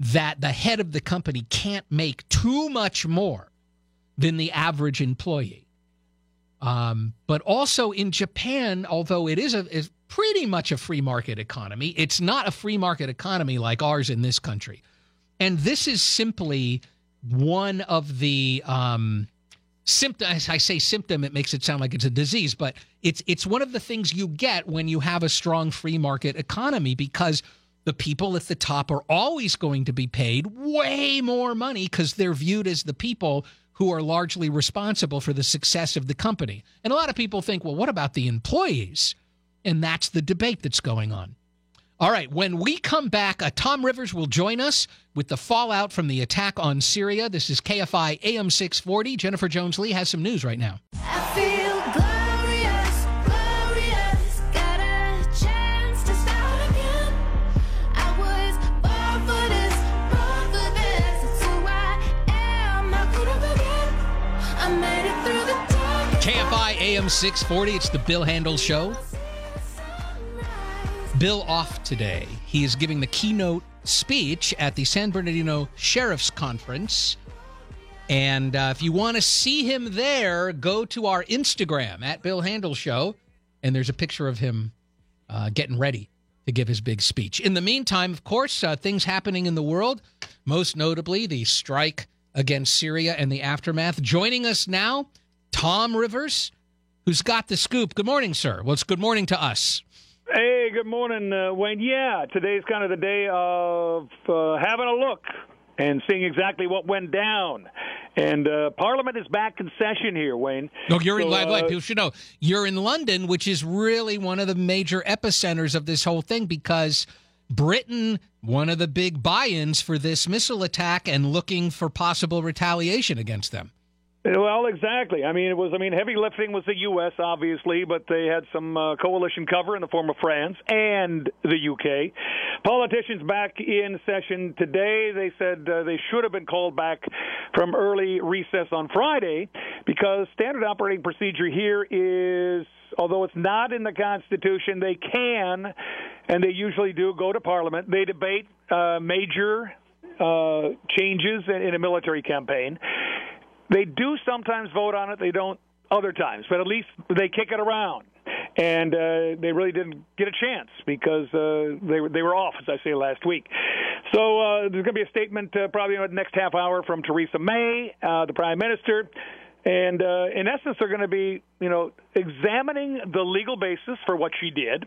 that the head of the company can't make too much more than the average employee. Um, but also in Japan, although it is a is pretty much a free market economy, it's not a free market economy like ours in this country. And this is simply one of the um, symptom as i say symptom it makes it sound like it's a disease but it's it's one of the things you get when you have a strong free market economy because the people at the top are always going to be paid way more money because they're viewed as the people who are largely responsible for the success of the company and a lot of people think well what about the employees and that's the debate that's going on all right, when we come back, uh, Tom Rivers will join us with the fallout from the attack on Syria. This is KFI AM 640. Jennifer Jones Lee has some news right now. AM 640. It's the Bill Handel Show. Bill off today. He is giving the keynote speech at the San Bernardino Sheriff's Conference. And uh, if you want to see him there, go to our Instagram at Bill Handel Show. And there's a picture of him uh, getting ready to give his big speech. In the meantime, of course, uh, things happening in the world, most notably the strike against Syria and the aftermath. Joining us now, Tom Rivers, who's got the scoop. Good morning, sir. Well, it's good morning to us. Hey, good morning, uh, Wayne. Yeah, today's kind of the day of uh, having a look and seeing exactly what went down. And uh, Parliament is back in session here, Wayne. No, you're in. So, Wait, wait, uh, people should know you're in London, which is really one of the major epicenters of this whole thing because Britain, one of the big buy-ins for this missile attack, and looking for possible retaliation against them. Well, exactly. I mean, it was. I mean, heavy lifting was the U.S. obviously, but they had some uh, coalition cover in the form of France and the U.K. Politicians back in session today. They said uh, they should have been called back from early recess on Friday because standard operating procedure here is although it's not in the Constitution, they can, and they usually do, go to Parliament. They debate uh, major uh, changes in, in a military campaign. They do sometimes vote on it. They don't other times, but at least they kick it around. And uh, they really didn't get a chance because uh, they were they were off, as I say last week. So uh, there's going to be a statement uh, probably in the next half hour from Theresa May, uh, the Prime Minister. And uh, in essence, they're going to be, you know, examining the legal basis for what she did,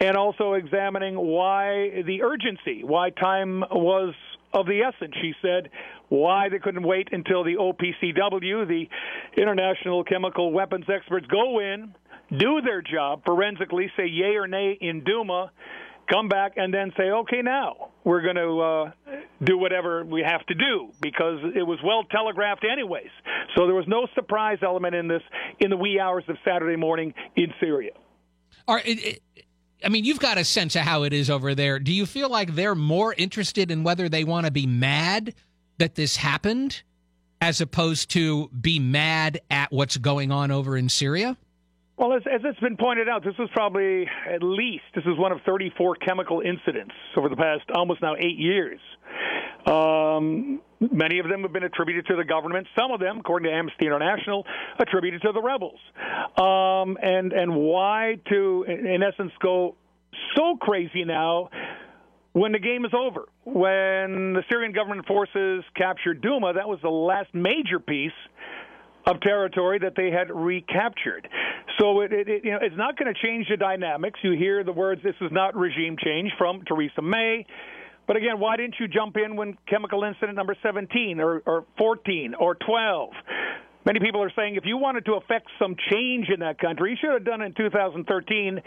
and also examining why the urgency, why time was of the essence. She said why they couldn't wait until the OPCW, the International Chemical Weapons Experts, go in, do their job forensically, say yay or nay in Duma, come back and then say, okay, now we're going to uh, do whatever we have to do because it was well telegraphed, anyways. So there was no surprise element in this in the wee hours of Saturday morning in Syria. Are, it, it, I mean, you've got a sense of how it is over there. Do you feel like they're more interested in whether they want to be mad that this happened as opposed to be mad at what's going on over in Syria? Well, as, as it's been pointed out, this was probably at least this is one of 34 chemical incidents over the past almost now eight years. Um, many of them have been attributed to the government. Some of them, according to Amnesty International, attributed to the rebels. Um, and and why to, in essence, go so crazy now when the game is over? When the Syrian government forces captured Duma, that was the last major piece of territory that they had recaptured. So it, it, it you know it's not going to change the dynamics. You hear the words "this is not regime change" from Theresa May. But again, why didn't you jump in when chemical incident number 17 or, or 14 or 12? Many people are saying if you wanted to affect some change in that country, you should have done it in 2013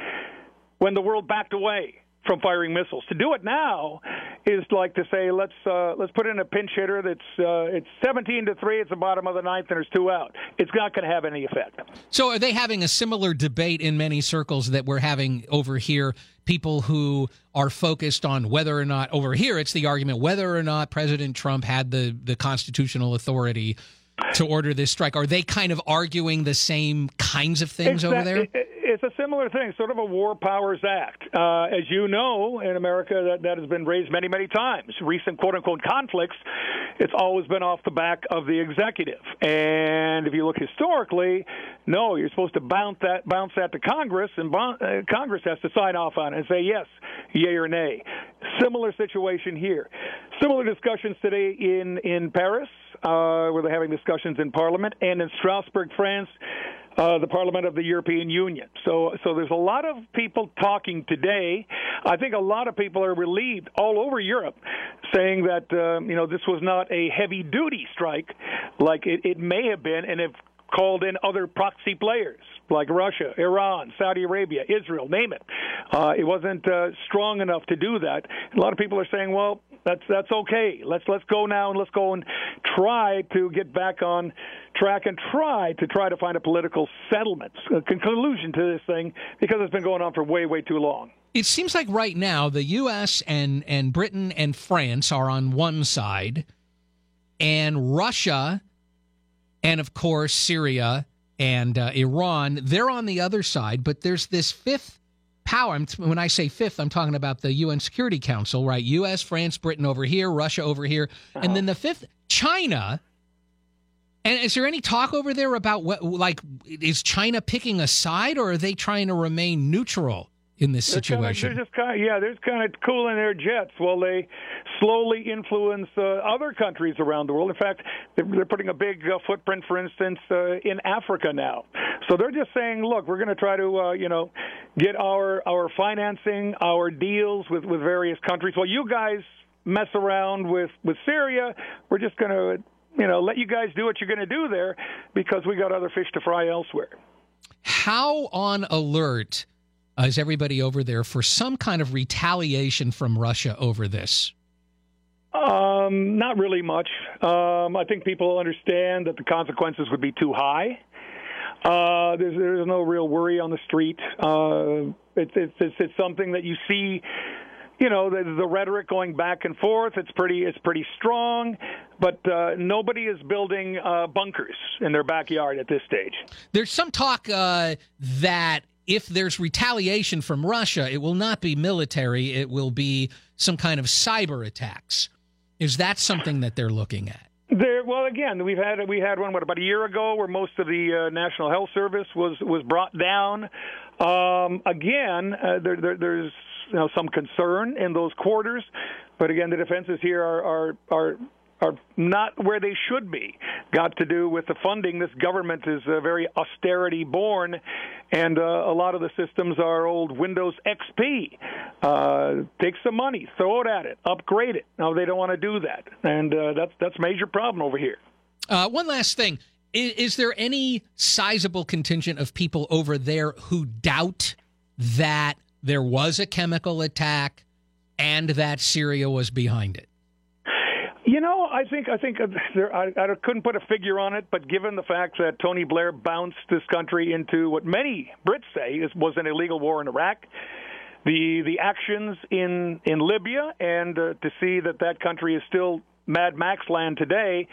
when the world backed away from firing missiles. To do it now is like to say let's uh, let's put in a pinch hitter that's uh, it's 17 to three. It's the bottom of the ninth, and there's two out. It's not going to have any effect. So, are they having a similar debate in many circles that we're having over here? People who are focused on whether or not over here it's the argument whether or not President Trump had the the constitutional authority to order this strike. Are they kind of arguing the same kinds of things over there? It- It's a similar thing, sort of a War Powers Act. Uh, as you know, in America, that, that has been raised many, many times. Recent quote unquote conflicts, it's always been off the back of the executive. And if you look historically, no, you're supposed to bounce that, bounce that to Congress, and bon- uh, Congress has to sign off on it and say yes, yay or nay. Similar situation here. Similar discussions today in, in Paris, uh, where they're having discussions in Parliament, and in Strasbourg, France uh, the Parliament of the European Union. So, so there's a lot of people talking today. I think a lot of people are relieved all over Europe, saying that um, you know this was not a heavy-duty strike like it, it may have been, and have called in other proxy players like Russia, Iran, Saudi Arabia, Israel, name it. Uh, it wasn't uh, strong enough to do that. A lot of people are saying, well, that's that's okay. Let's let's go now and let's go and try to get back on track and try to try to find a political settlement, a conclusion to this thing because it's been going on for way way too long. It seems like right now the U.S. and and Britain and France are on one side, and Russia, and of course Syria and uh, Iran. They're on the other side, but there's this fifth power. I'm- When I say fifth, I'm talking about the UN Security Council, right? U.S., France, Britain over here, Russia over here, and then the fifth, China. And is there any talk over there about what, like, is China picking a side, or are they trying to remain neutral in this situation? they're just kind of yeah, they're kind of cooling their jets while they slowly influence uh, other countries around the world. In fact, they're, they're putting a big uh, footprint, for instance, uh, in Africa now. So they're just saying, look, we're going to try to uh, you know get our our financing, our deals with with various countries. Well, you guys mess around with with Syria. We're just going to you know let you guys do what you're going to do there because we got other fish to fry elsewhere. How on alert is everybody over there for some kind of retaliation from Russia over this? Um, not really much. Um, I think people understand that the consequences would be too high. Uh, there's there's no real worry on the street. Uh, it's it's it's, it's something that you see. You know the, the rhetoric going back and forth. It's pretty it's pretty strong, but uh, nobody is building uh, bunkers in their backyard at this stage. There's some talk uh, that if there's retaliation from Russia, it will not be military, it will be some kind of cyber attacks. Is that something that they're looking at? There, well, again, we've had we had one what about a year ago where most of the uh, National Health Service was was brought down. Um, again, uh, there, there, there's you know some concern in those quarters, but again, the defenses here are are are are not where they should be. Got to do with the funding. This government is uh, very austerity born, and uh, a lot of the systems are old Windows XP. Uh, take some money, throw it at it, upgrade it. No, they don't want to do that, and uh, that's that's major problem over here. Uh, one last thing. Is, is there any sizable contingent of people over there who doubt that there was a chemical attack and that Syria was behind it? I think I think there, I, I couldn't put a figure on it, but given the fact that Tony Blair bounced this country into what many Brits say is, was an illegal war in Iraq, the the actions in in Libya, and uh, to see that that country is still Mad Max land today.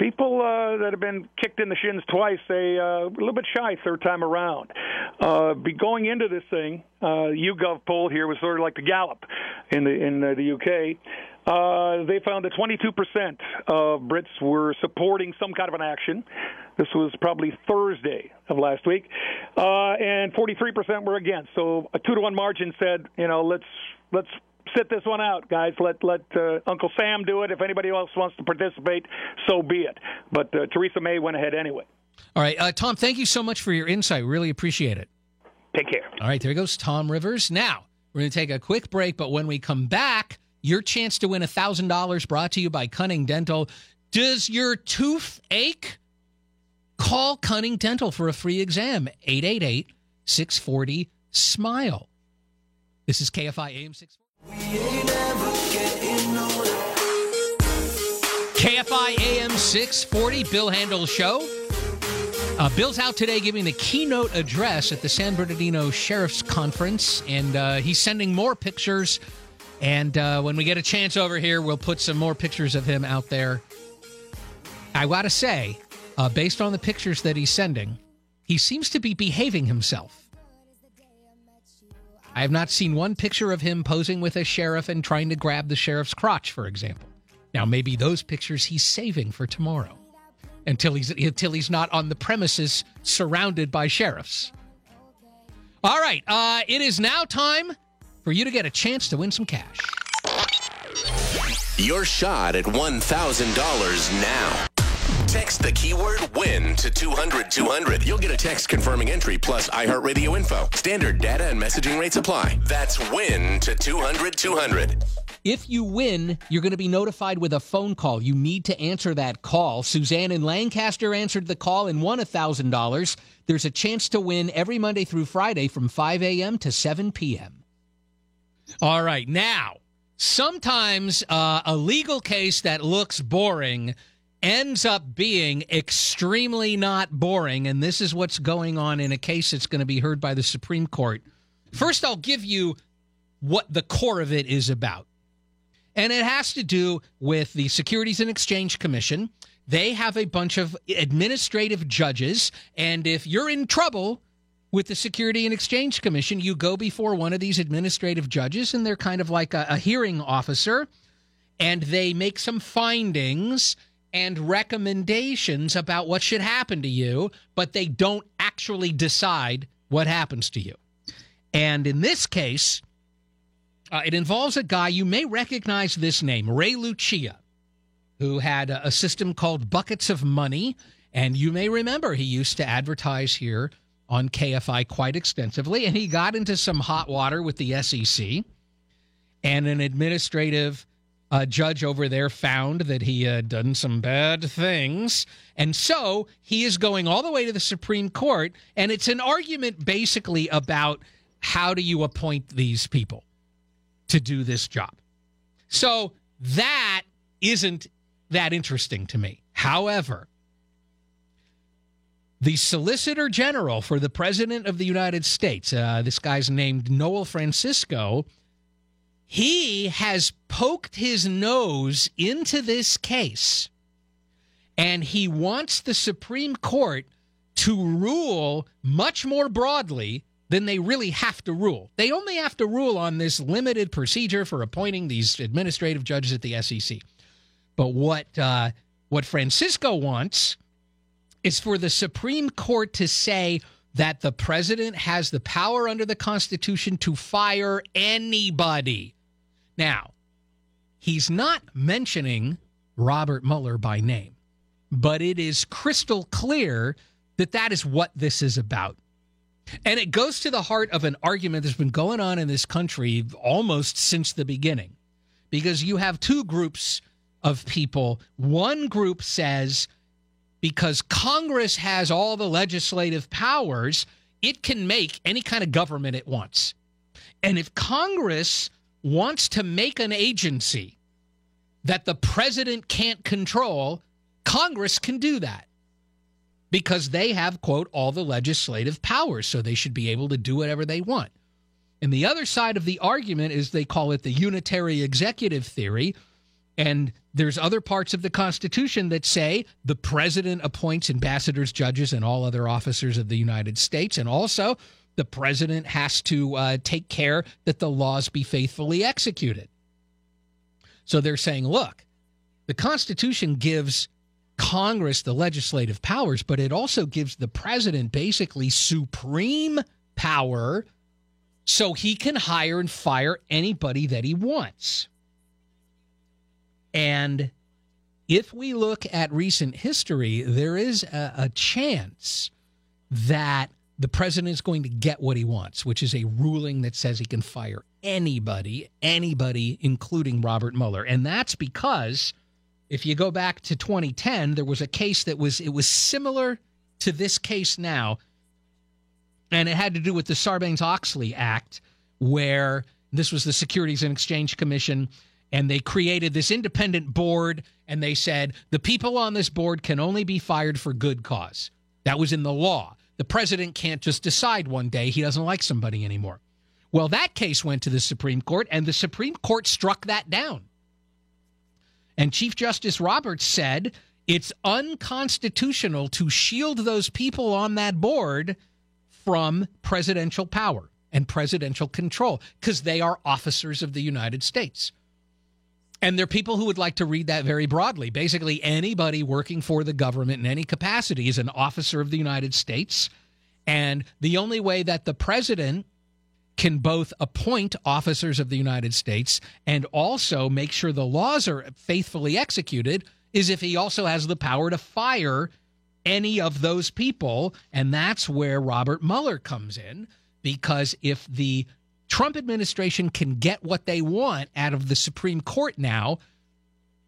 People uh, that have been kicked in the shins twice say uh, a little bit shy third time around. Uh, be going into this thing, uh, YouGov poll here was sort of like the Gallup in the in uh, the UK. Uh, they found that 22% of Brits were supporting some kind of an action. This was probably Thursday of last week, uh, and 43% were against. So a two to one margin said, you know, let's let's sit this one out, guys. Let let uh, Uncle Sam do it. If anybody else wants to participate, so be it. But uh, Theresa May went ahead anyway. All right, uh, Tom, thank you so much for your insight. Really appreciate it. Take care. All right, there he goes Tom Rivers. Now, we're going to take a quick break, but when we come back, your chance to win $1,000 brought to you by Cunning Dental. Does your tooth ache? Call Cunning Dental for a free exam. 888 640 SMILE. This is KFI AM 640. KFI AM 640, Bill Handel Show. Uh, Bill's out today giving the keynote address at the San Bernardino Sheriff's Conference, and uh, he's sending more pictures. And uh, when we get a chance over here, we'll put some more pictures of him out there. I gotta say, uh, based on the pictures that he's sending, he seems to be behaving himself. I have not seen one picture of him posing with a sheriff and trying to grab the sheriff's crotch, for example. Now, maybe those pictures he's saving for tomorrow until he's until he's not on the premises surrounded by sheriffs. All right, uh, it is now time for you to get a chance to win some cash. Your shot at $1,000 now. Text the keyword WIN to 200 200. You'll get a text confirming entry plus iHeartRadio info. Standard data and messaging rates apply. That's WIN to 200 200. If you win, you're going to be notified with a phone call. You need to answer that call. Suzanne in Lancaster answered the call and won $1,000. There's a chance to win every Monday through Friday from 5 a.m. to 7 p.m. All right, now, sometimes uh, a legal case that looks boring ends up being extremely not boring, and this is what's going on in a case that's going to be heard by the Supreme Court. First, I'll give you what the core of it is about. And it has to do with the Securities and Exchange Commission they have a bunch of administrative judges, and if you're in trouble with the Security and Exchange Commission, you go before one of these administrative judges, and they're kind of like a, a hearing officer, and they make some findings and recommendations about what should happen to you, but they don't actually decide what happens to you. And in this case, uh, it involves a guy you may recognize this name, Ray Lucia, who had a, a system called Buckets of Money. And you may remember he used to advertise here on KFI quite extensively. And he got into some hot water with the SEC. And an administrative uh, judge over there found that he had done some bad things. And so he is going all the way to the Supreme Court. And it's an argument basically about how do you appoint these people to do this job. So that isn't that interesting to me. However, the Solicitor General for the President of the United States, uh, this guy's named Noel Francisco, he has poked his nose into this case and he wants the Supreme Court to rule much more broadly than they really have to rule. They only have to rule on this limited procedure for appointing these administrative judges at the SEC. But what uh, what Francisco wants is for the Supreme Court to say that the president has the power under the Constitution to fire anybody. Now, he's not mentioning Robert Mueller by name, but it is crystal clear that that is what this is about. And it goes to the heart of an argument that's been going on in this country almost since the beginning. Because you have two groups of people. One group says because Congress has all the legislative powers, it can make any kind of government it wants. And if Congress wants to make an agency that the president can't control, Congress can do that because they have, quote, all the legislative powers. So they should be able to do whatever they want. And the other side of the argument is they call it the unitary executive theory. And there's other parts of the Constitution that say the president appoints ambassadors, judges, and all other officers of the United States. And also, the president has to uh, take care that the laws be faithfully executed. So they're saying, look, the Constitution gives Congress the legislative powers, but it also gives the president basically supreme power so he can hire and fire anybody that he wants. And if we look at recent history, there is a, a chance that the president is going to get what he wants, which is a ruling that says he can fire anybody, anybody, including Robert Mueller. And that's because if you go back to 2010, there was a case that was it was similar to this case now, and it had to do with the Sarbanes-Oxley Act, where this was the Securities and Exchange Commission and they created this independent board and they said the people on this board can only be fired for good cause. That was in the law. The president can't just decide one day he doesn't like somebody anymore. Well, that case went to the Supreme Court and the Supreme Court struck that down. And Chief Justice Roberts said it's unconstitutional to shield those people on that board from presidential power and presidential control because they are officers of the United States. And there are people who would like to read that very broadly. Basically, anybody working for the government in any capacity is an officer of the United States. And the only way that the president can both appoint officers of the United States and also make sure the laws are faithfully executed is if he also has the power to fire any of those people. And that's where Robert Mueller comes in, because if the Trump administration can get what they want out of the Supreme Court now,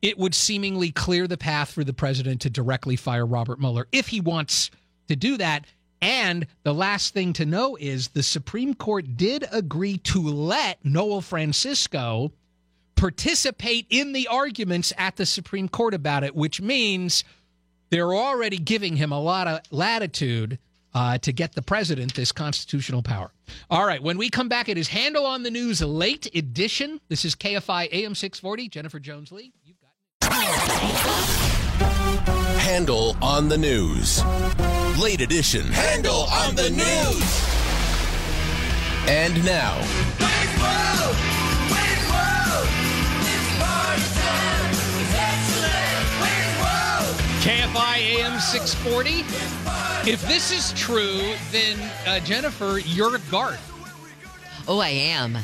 it would seemingly clear the path for the president to directly fire Robert Mueller if he wants to do that. And the last thing to know is the Supreme Court did agree to let Noel Francisco participate in the arguments at the Supreme Court about it, which means they're already giving him a lot of latitude uh, to get the president this constitutional power. All right, when we come back, it is Handel on the News late edition. This is KFI AM 640. Jennifer Jones Lee. You've got. Handel on the News. Late edition. Handel on the News. And now, KFI AM 640. If this is true, then uh, Jennifer, you're Garth. Oh, I am.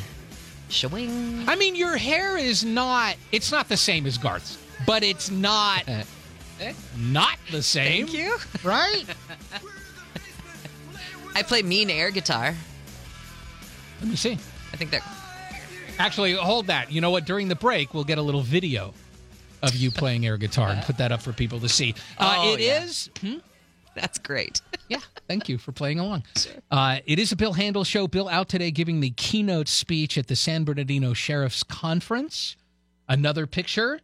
Showing. I mean, your hair is not, it's not the same as Garth's, but it's not, not the same. Thank you. Right? I play mean air guitar. Let me see. I think that. Actually, hold that. You know what? During the break, we'll get a little video of you playing air guitar and put that up for people to see. Uh, Oh, it yeah. is- hmm? That's great. Yeah, thank you for playing along. Uh, it is a Bill Handel show. Bill out today giving the keynote speech at the San Bernardino Sheriff's Conference. Another picture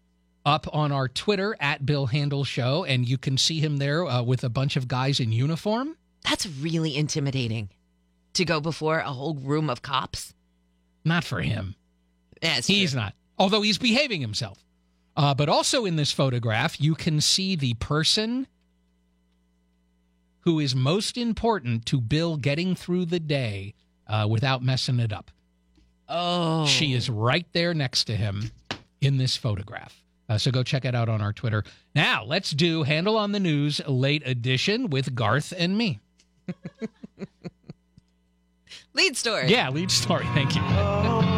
up on our Twitter at Bill Handel Show, and you can see him there uh, with a bunch of guys in uniform. That's really intimidating to go before a whole room of cops. Not for him. Yeah, He's true. not, although he's behaving himself. Uh, but also in this photograph, you can see the person who is most important to Bill getting through the day uh, without messing it up. Oh. She is right there next to him in this photograph. Uh, so go check it out on our Twitter. Now, let's do Handel on the News late edition with Garth and me. Lead story. Yeah, lead story. Thank you. Yeah,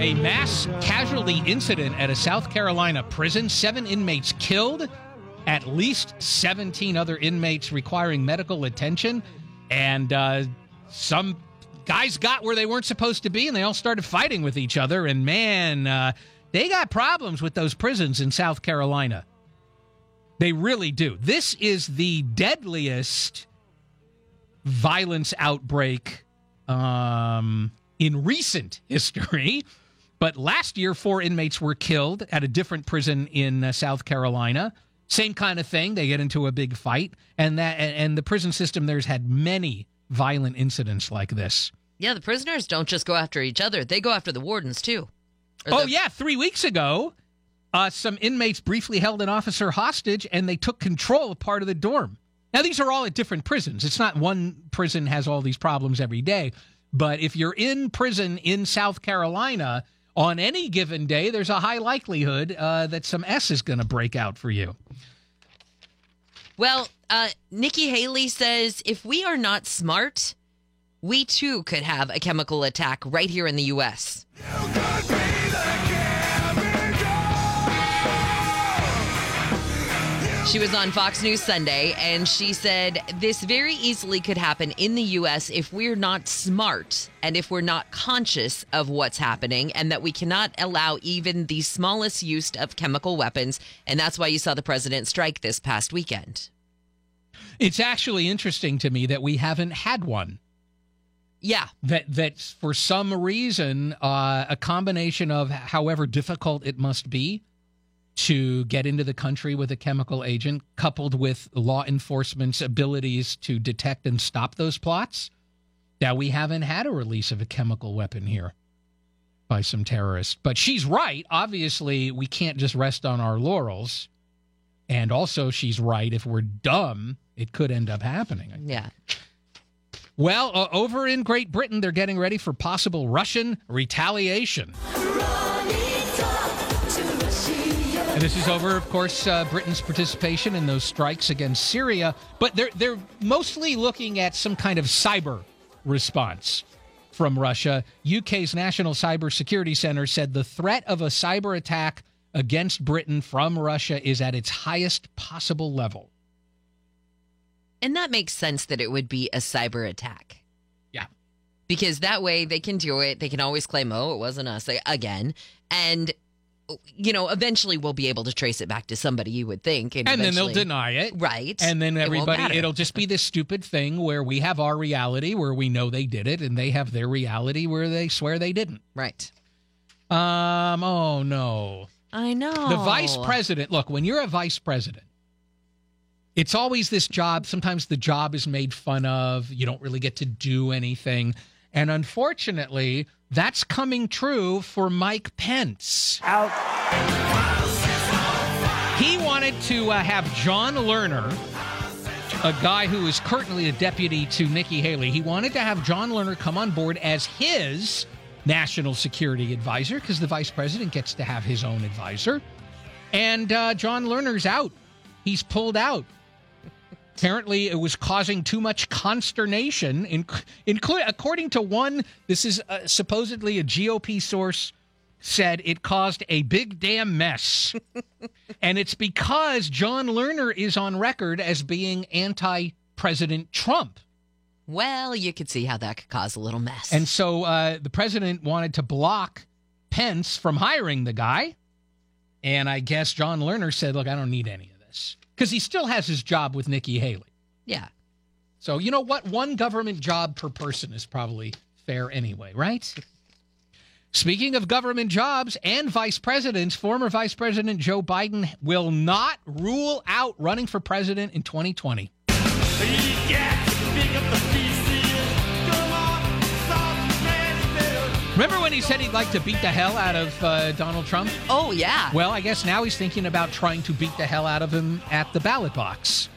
a mass casualty incident at a South Carolina prison. Seven inmates killed, at least 17 other inmates requiring medical attention. And uh, some guys got where they weren't supposed to be, and they all started fighting with each other. And man, uh, they got problems with those prisons in South Carolina. They really do. This is the deadliest violence outbreak um, in recent history. But last year, four inmates were killed at a different prison in uh, South Carolina. Same kind of thing. They get into a big fight, and that and, the prison system there's had many violent incidents like this. Yeah, the prisoners don't just go after each other; they go after the wardens too. Oh the- yeah, three weeks ago, uh, some inmates briefly held an officer hostage, and they took control of part of the dorm. Now these are all at different prisons. It's not one prison has all these problems every day, but if you're in prison in South Carolina on any given day, there's a high likelihood uh, that some S is going to break out for you. Well, uh, Nikki Haley says if we are not smart, we too could have a chemical attack right here in the U.S. She was on Fox News Sunday and she said this very easily could happen in the U.S. if we're not smart and if we're not conscious of what's happening, and that we cannot allow even the smallest use of chemical weapons. And that's why you saw the president strike this past weekend. It's actually interesting to me that we haven't had one. Yeah. That that for some reason, uh, a combination of however difficult it must be to get into the country with a chemical agent, coupled with law enforcement's abilities to detect and stop those plots, that we haven't had a release of a chemical weapon here by some terrorists. But she's right. Obviously, we can't just rest on our laurels. And also, she's right. If we're dumb, it could end up happening. Yeah. Well, uh, over in Great Britain, they're getting ready for possible Russian retaliation. And this is over, of course, uh, Britain's participation in those strikes against Syria. But they're they're mostly looking at some kind of cyber response from Russia. UK's National Cyber Security Center said the threat of a cyber attack against Britain from Russia is at its highest possible level. And that makes sense that it would be a cyber attack. Yeah. Because that way they can do it. They can always claim, oh, it wasn't us again. And, you know, eventually we'll be able to trace it back to somebody, you would think. And, And then they'll deny it. Right. And then everybody, matter. it'll just be this stupid thing where we have our reality where we know they did it, and they have their reality where they swear they didn't. Right. Um. Oh no. I know. The vice president. Look, when you're a vice president, it's always this job. Sometimes the job is made fun of. You don't really get to do anything, and unfortunately, that's coming true for Mike Pence. Out He wanted to uh, have Jon Lerner, a guy who is currently a deputy to Nikki Haley. He wanted to have Jon Lerner come on board as his national security advisor because the vice president gets to have his own advisor. And uh, Jon Lerner's out. He's pulled out. Apparently, it was causing too much consternation. In, according to one, this is uh, supposedly a GOP source, said it caused a big damn mess. and it's because Jon Lerner is on record as being anti President Trump. Well, you could see how that could cause a little mess. And so uh, the president wanted to block Pence from hiring the guy. And I guess John Lerner said, look, I don't need any of this. Because he still has his job with Nikki Haley. yeah. So, you know what? One government job per person is probably fair anyway, right? Speaking of government jobs and vice presidents, former Vice President Joe Biden will not rule out running for president in 2020. Remember when he said he'd like to beat the hell out of uh, Donald Trump? Oh, yeah. Well, I guess now he's thinking about trying to beat the hell out of him at the ballot box.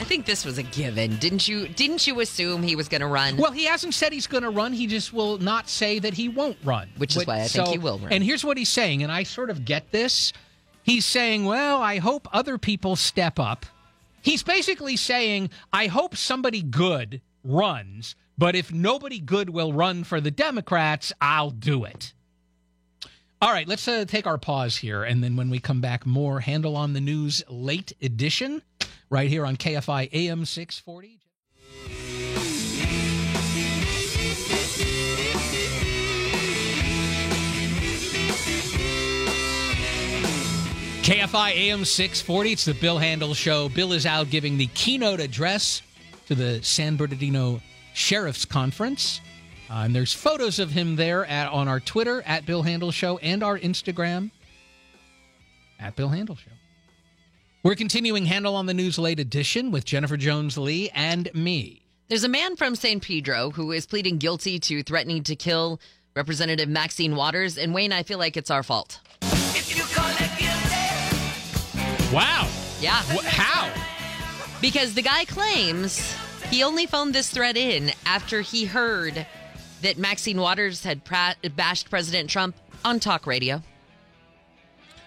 I think this was a given. Didn't you didn't you assume he was going to run? Well, he hasn't said he's going to run. He just will not say that he won't run. Which is why I think he will run. And here's what he's saying, and I sort of get this. He's saying, well, I hope other people step up. He's basically saying, I hope somebody good runs, but if nobody good will run for the Democrats, I'll do it. All right, let's uh, take our pause here. And then when we come back, more Handel on the News late edition right here on KFI AM 640. KFI AM 640. It's the Bill Handel Show. Bill is out giving the keynote address to the San Bernardino Sheriff's Conference. Uh, and there's photos of him there at, on our Twitter at Bill Handel Show and our Instagram at Bill Handel Show. We're continuing Handel on the News late edition with Jennifer Jones Lee and me. There's a man from San Pedro who is pleading guilty to threatening to kill Representative Maxine Waters. And Wayne, I feel like it's our fault. Wow. Yeah. Wh- how? Because the guy claims he only phoned this threat in after he heard that Maxine Waters had pra- bashed President Trump on talk radio.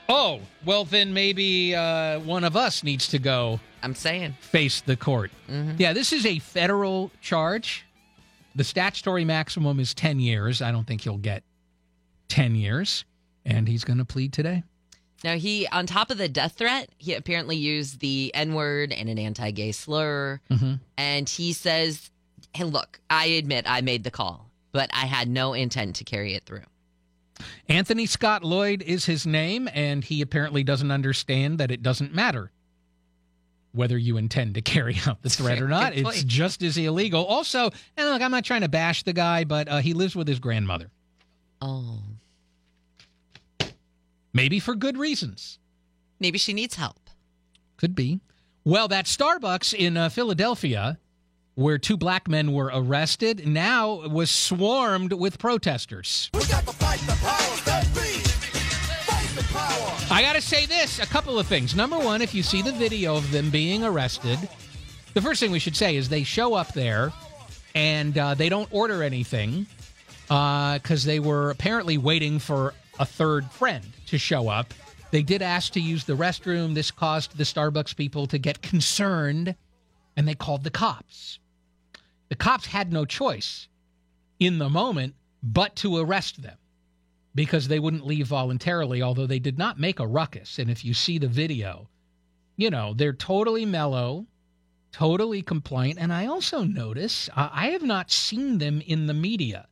Oh, well, then maybe uh, one of us needs to go I'm saying. face the court. Mhm. Yeah, this is a federal charge. The statutory maximum is 10 years. I don't think he'll get 10 years. And he's going to plead today. Now, he, on top of the death threat, he apparently used the N word and an anti gay slur. Mhm. And he says, Hey, look, I admit I made the call, but I had no intent to carry it through. Anthony Scott Lloyd is his name, and he apparently doesn't understand that it doesn't matter whether you intend to carry out the threat or not. It's just as illegal. Also, and look, I'm not trying to bash the guy, but uh, he lives with his grandmother. Oh. Maybe for good reasons. Maybe she needs help. Could be. Well, that Starbucks in uh, Philadelphia, where two black men were arrested, now was swarmed with protesters. Got power, I got to say this a couple of things. Number one, if you see the video of them being arrested, the first thing we should say is they show up there and uh, they don't order anything because they were apparently waiting for a third friend to show up. They did ask to use the restroom. This caused the Starbucks people to get concerned and they called the cops. The cops had no choice in the moment but to arrest them because they wouldn't leave voluntarily, although they did not make a ruckus. And if you see the video, you know, they're totally mellow, totally compliant. And I also notice uh, I have not seen them in the media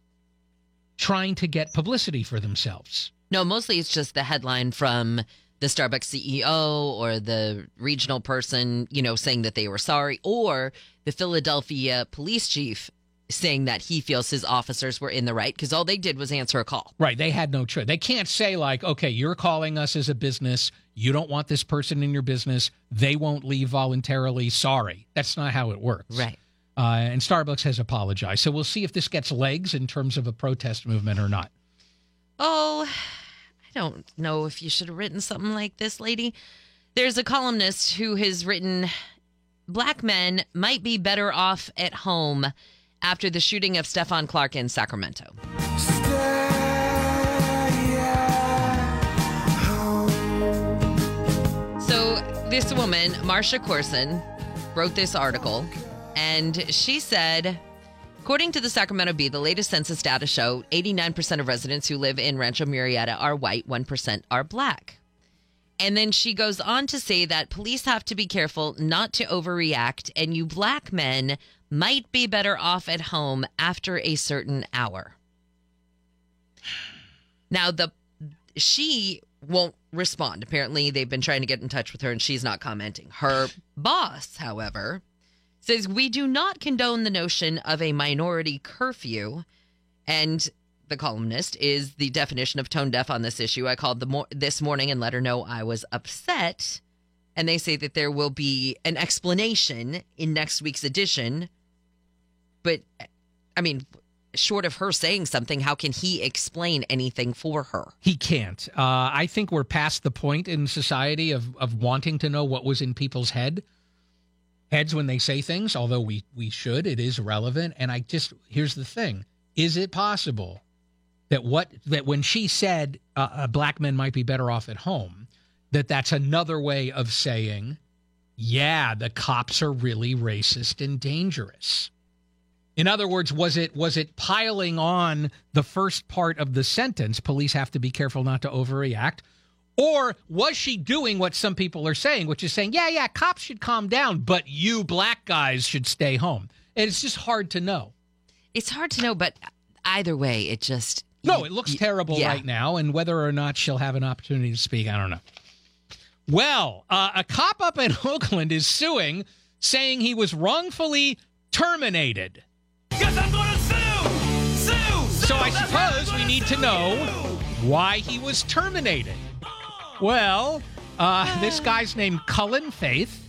trying to get publicity for themselves. No, mostly it's just the headline from the Starbucks CEO or the regional person, you know, saying that they were sorry, or the Philadelphia police chief saying that he feels his officers were in the right because all they did was answer a call. Right. They had no choice. They can't say, like, okay, you're calling us as a business. You don't want this person in your business. They won't leave voluntarily. Sorry. That's not how it works. Right. Uh, and Starbucks has apologized. So we'll see if this gets legs in terms of a protest movement or not. Oh, I don't know if you should have written something like this, lady. There's a columnist who has written Black men might be better off at home after the shooting of Stephon Clark in Sacramento. So, this woman, Marsha Corson, wrote this article, and she said, according to the Sacramento Bee, the latest census data show 89% of residents who live in Rancho Murieta are white, 1% are black. And then she goes on to say that police have to be careful not to overreact, and you black men might be better off at home after a certain hour. Now, the she won't respond. Apparently, they've been trying to get in touch with her, and she's not commenting. Her boss, however, says we do not condone the notion of a minority curfew, and the columnist is the definition of tone deaf on this issue. I called the mo- this morning and let her know I was upset, and they say that there will be an explanation in next week's edition. But I mean, short of her saying something, how can he explain anything for her? He can't. Uh, I think we're past the point in society of of wanting to know what was in people's head heads when they say things. Although we we should, it is relevant. And I just here's the thing: is it possible that what that when she said uh, uh, black men might be better off at home, that that's another way of saying, yeah, the cops are really racist and dangerous. In other words, was it was it piling on the first part of the sentence? Police have to be careful not to overreact. Or was she doing what some people are saying, which is saying, yeah, yeah, cops should calm down, but you black guys should stay home? And it's just hard to know. It's hard to know, but either way, it just No, it looks terrible yeah. right now, and whether or not she'll have an opportunity to speak, I don't know. Well, uh, a cop up in Oakland is suing, saying he was wrongfully terminated. Yes, I'm gonna sue! Sue! So I suppose we need to know why he was terminated. Well, uh, this guy's named Cullen Faith.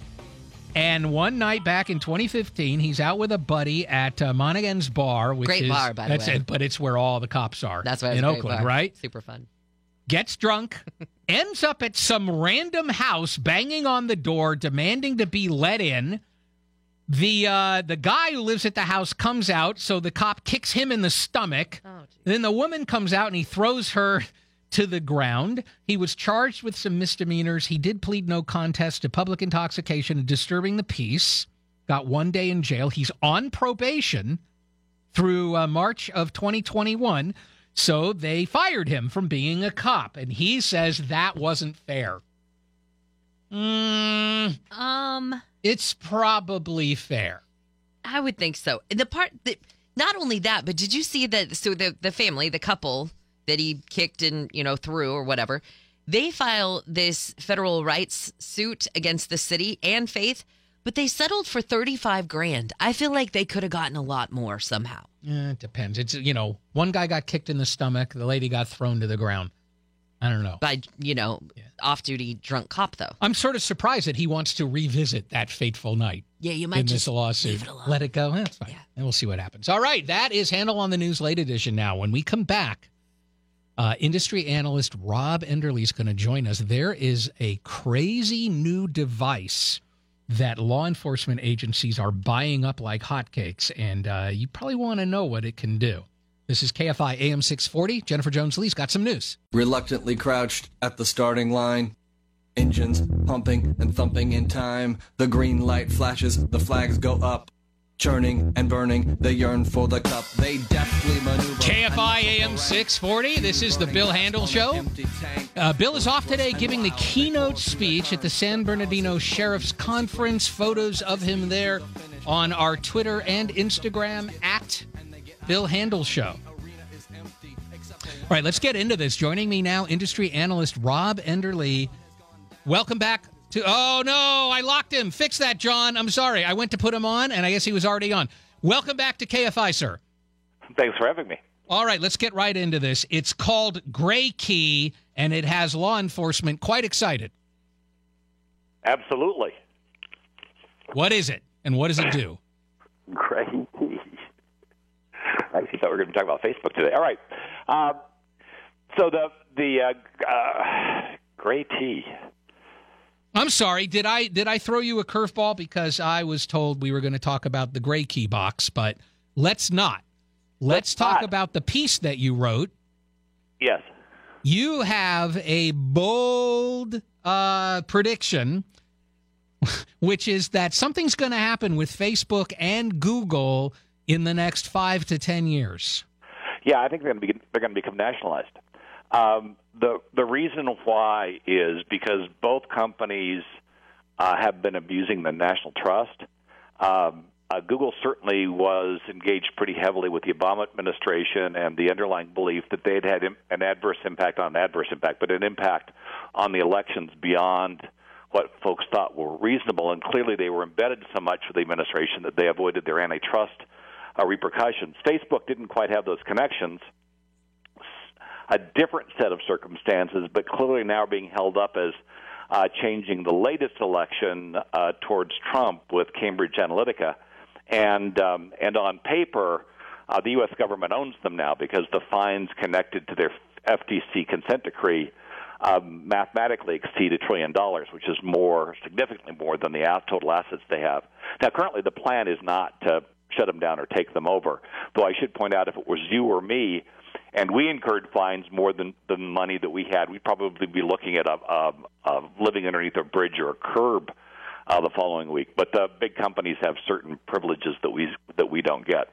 And one night back in 2015, he's out with a buddy at uh, Monaghan's Bar, which Great is bar, by the that's way. it, but it's where all the cops are. That's why in Oakland, bar. right? Super fun. Gets drunk, ends up at some random house, banging on the door, demanding to be let in. The uh, the guy who lives at the house comes out, so the cop kicks him in the stomach. then the woman comes out and he throws her to the ground. He was charged with some misdemeanors. He did plead no contest to public intoxication and disturbing the peace. Got one day in jail. He's on probation through uh, March of 2021. So they fired him from being a cop, and he says that wasn't fair. Mm, Um, it's probably fair. I would think so. The part that not only that, but did you see that? So the the family, the couple that he kicked and you know threw or whatever, they file this federal rights suit against the city and Faith, but they settled for thirty five grand. I feel like they could have gotten a lot more somehow. Eh, it depends. It's you know, one guy got kicked in the stomach, the lady got thrown to the ground. I don't know. By you know, off duty drunk cop though. I'm sort of surprised that he wants to revisit that fateful night. Yeah, you might in just this lawsuit. Let it go. That's fine. And we'll see what happens. All right, that is Handel on the News late edition now. When we come back, uh, industry analyst Rob Enderle is going to join us. There is a crazy new device that law enforcement agencies are buying up like hotcakes, and uh, you probably want to know what it can do. This is KFI AM 640. Jennifer Jones Lee's got some news. Reluctantly crouched at the starting line. Engines pumping and thumping in time. The green light flashes, the flags go up. Churning and burning, they yearn for the cup. They deftly maneuver. KFI AM 640. This is the Bill Handel Show. Uh, Bill is off today giving the keynote speech at the San Bernardino Sheriff's Conference. Photos of him there on our Twitter and Instagram at Bill Handel Show. All right, let's get into this. Joining me now, industry analyst Rob Enderle. Welcome back to. Oh, no, I locked him. Fix that, John. I'm sorry. I went to put him on, and I guess he was already on. Welcome back to KFI, sir. Thanks for having me. All right, let's get right into this. It's called GrayKey, and it has law enforcement quite excited. Absolutely. What is it, and what does it do? Great. I actually thought we were going to talk about Facebook today. All right. Uh, So the the uh, uh, gray tea. I'm sorry. Did I did I throw you a curveball because I was told we were going to talk about the GrayKey box, but let's not. Let's, talk not. about the piece that you wrote. Yes. You have a bold uh, prediction, which is that something's going to happen with Facebook and Google in the next five to ten years. Yeah, I think they're going to be they're going to become nationalized. Um, the the reason why is because both companies uh, have been abusing the national trust. Um, uh, Google certainly was engaged pretty heavily with the Obama administration and the underlying belief that they had had Im- an adverse impact on an adverse impact, but an impact on the elections beyond what folks thought were reasonable. And clearly, they were embedded so much with the administration that they avoided their antitrust uh, repercussions. Facebook didn't quite have those connections. A different set of circumstances, but clearly now being held up as uh, changing the latest election uh, towards Trump with Cambridge Analytica, and um, and on paper, uh, the U.S. government owns them now because the fines connected to their FTC consent decree um, mathematically exceed a trillion dollars, which is more significantly more than the total assets they have. Now, currently, the plan is not to shut them down or take them over. Though I should point out, if it was you or me, and we incurred fines more than the money that we had, we'd probably be looking at a, a, a living underneath a bridge or a curb uh, the following week. But the big companies have certain privileges that we that we don't get.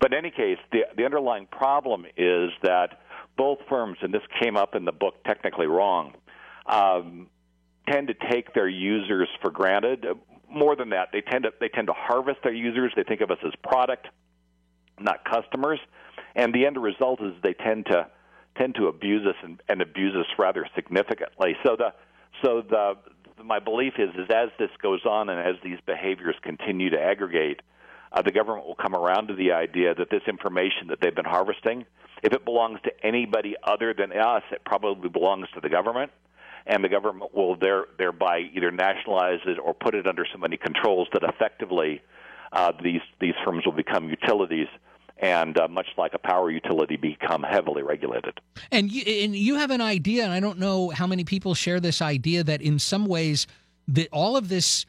But in any case, the the underlying problem is that both firms, and this came up in the book technically wrong, um, tend to take their users for granted. More than that, they tend to they tend to harvest their users. They think of us as product, not customers, and the end result is they tend to tend to abuse us and, and abuse us rather significantly. So the so the my belief is is as this goes on and as these behaviors continue to aggregate, uh, the government will come around to the idea that this information that they've been harvesting, if it belongs to anybody other than us, it probably belongs to the government, and the government will there, thereby either nationalize it or put it under so many controls that effectively uh, these these firms will become utilities. And uh, much like a power utility, become heavily regulated. And you, and you have an idea, and I don't know how many people share this idea that in some ways that all of this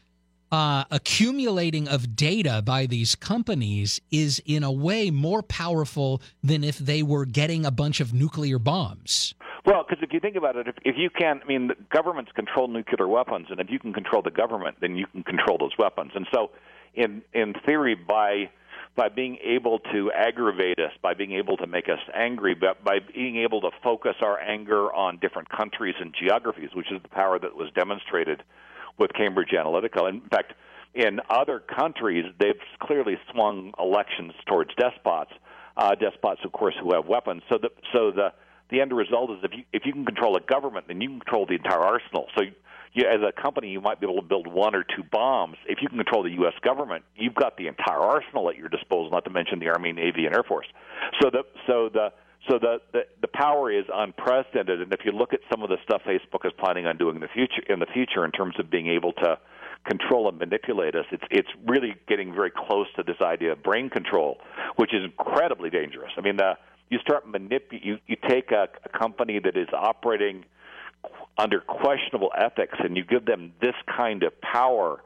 uh, accumulating of data by these companies is in a way more powerful than if they were getting a bunch of nuclear bombs. Well, because if you think about it, if, if you can, I mean, the governments control nuclear weapons, and if you can control the government, then you can control those weapons. And so, in in theory, by by being able to aggravate us, by being able to make us angry, but by being able to focus our anger on different countries and geographies, which is the power that was demonstrated with Cambridge Analytica. In fact, in other countries, they've clearly swung elections towards despots, uh, despots, of course, who have weapons. So the so the the end result is if you if you can control a government, then you can control the entire arsenal. So you, as a company, you might be able to build one or two bombs. If you can control the U.S. government, you've got the entire arsenal at your disposal. Not to mention the Army, Navy, and Air Force. So the so the so the, the the power is unprecedented. And if you look at some of the stuff Facebook is planning on doing in the future in the future in terms of being able to control and manipulate us, it's it's really getting very close to this idea of brain control, which is incredibly dangerous. I mean, the you start manip you you take a, a company that is operating under questionable ethics and you give them this kind of power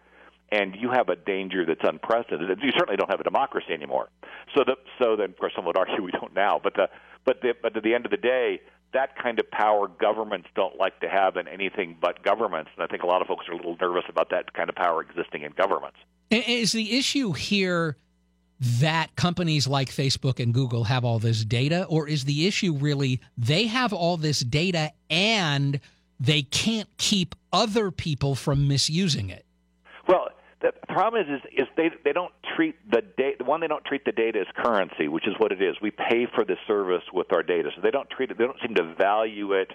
and you have a danger that's unprecedented. You certainly don't have a democracy anymore. So the so then of course some would argue we don't now, but the but the, but at the end of the day, that kind of power governments don't like to have in anything but governments, and I think a lot of folks are a little nervous about that kind of power existing in governments. Is the issue here that companies like Facebook and Google have all this data, or is the issue really they have all this data and they can't keep other people from misusing it? Well, the problem is, is, is they they don't treat the data. One, they don't treat the data as currency, which is what it is. We pay for the service with our data, so they don't treat it. They don't seem to value it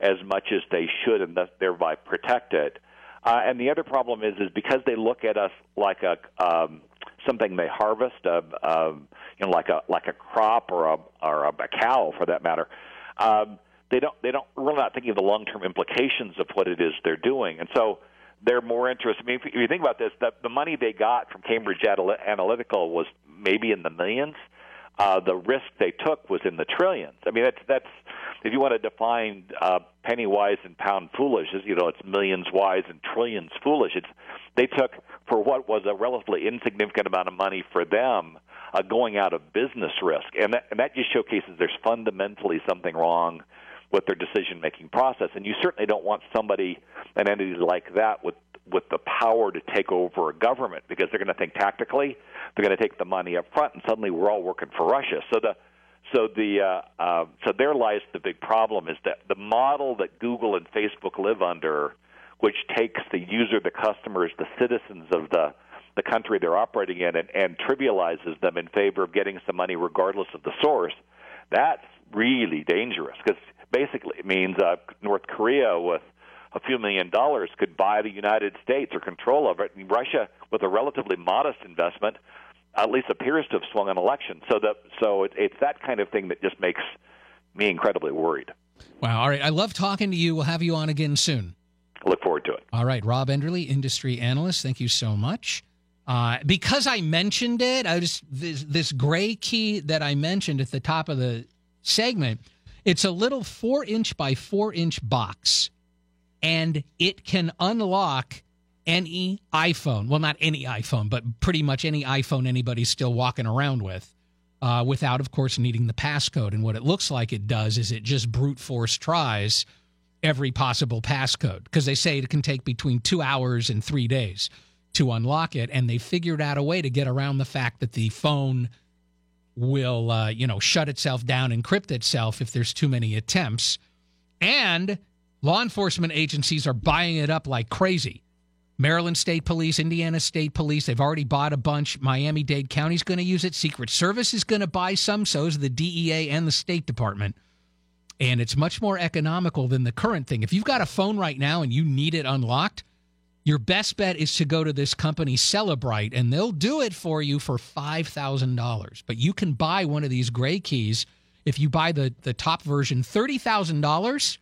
as much as they should, and thus thereby protect it. Uh, and the other problem is, is because they look at us like a um, something they harvest, uh, uh, you know, like a like a crop or a or a, a cow for that matter. Um, they don't they don't really not thinking of the long term implications of what it is they're doing, and so they're more interested. I mean, if you think about this, the, the money they got from Cambridge Analytica was maybe in the millions. The risk they took was in the trillions. I mean, that's that's if you want to define uh, penny wise and pound foolish, as you know, it's millions wise and trillions foolish. It's they took for what was a relatively insignificant amount of money for them uh, going out of business risk, and that, and that just showcases there's fundamentally something wrong with their decision making process. And you certainly don't want somebody, an entity like that, with with the power to take over a government because they're going to think tactically. They're going to take the money up front, and suddenly we're all working for Russia. So the so the uh, uh, so there lies the big problem is that the model that Google and Facebook live under, which takes the user, the customers, the citizens of the the country they're operating in, and, and trivializes them in favor of getting some money regardless of the source. That's really dangerous because basically means uh, North Korea with a few million dollars could buy the United States or control of it. And Russia, with a relatively modest investment, at least appears to have swung an election. So that so it, it's that kind of thing that just makes me incredibly worried. Wow. All right. I love talking to you. We'll have you on again soon. Look forward to it. All right. Rob Enderle, industry analyst. Thank you so much. Uh, because I mentioned it, I just this, this GrayKey that I mentioned at the top of the segment. It's a little four inch by four inch box and it can unlock any iPhone. Well, not any iPhone, but pretty much any iPhone anybody's still walking around with, uh, without, of course, needing the passcode. And what it looks like it does is it just brute force tries every possible passcode because they say it can take between two hours and three days to unlock it. And they figured out a way to get around the fact that the phone will, uh, you know, shut itself down, encrypt itself if there's too many attempts. And Law enforcement agencies are buying it up like crazy. Maryland State Police, Indiana State Police, they've already bought a bunch. Miami Dade County's going to use it. Secret Service is going to buy some. So is the DEA and the State Department. And it's much more economical than the current thing. If you've got a phone right now and you need it unlocked, your best bet is to go to this company, Cellebrite, and they'll do it for you for $5,000. But you can buy one of these GrayKeys if you buy the, the top version, $30,000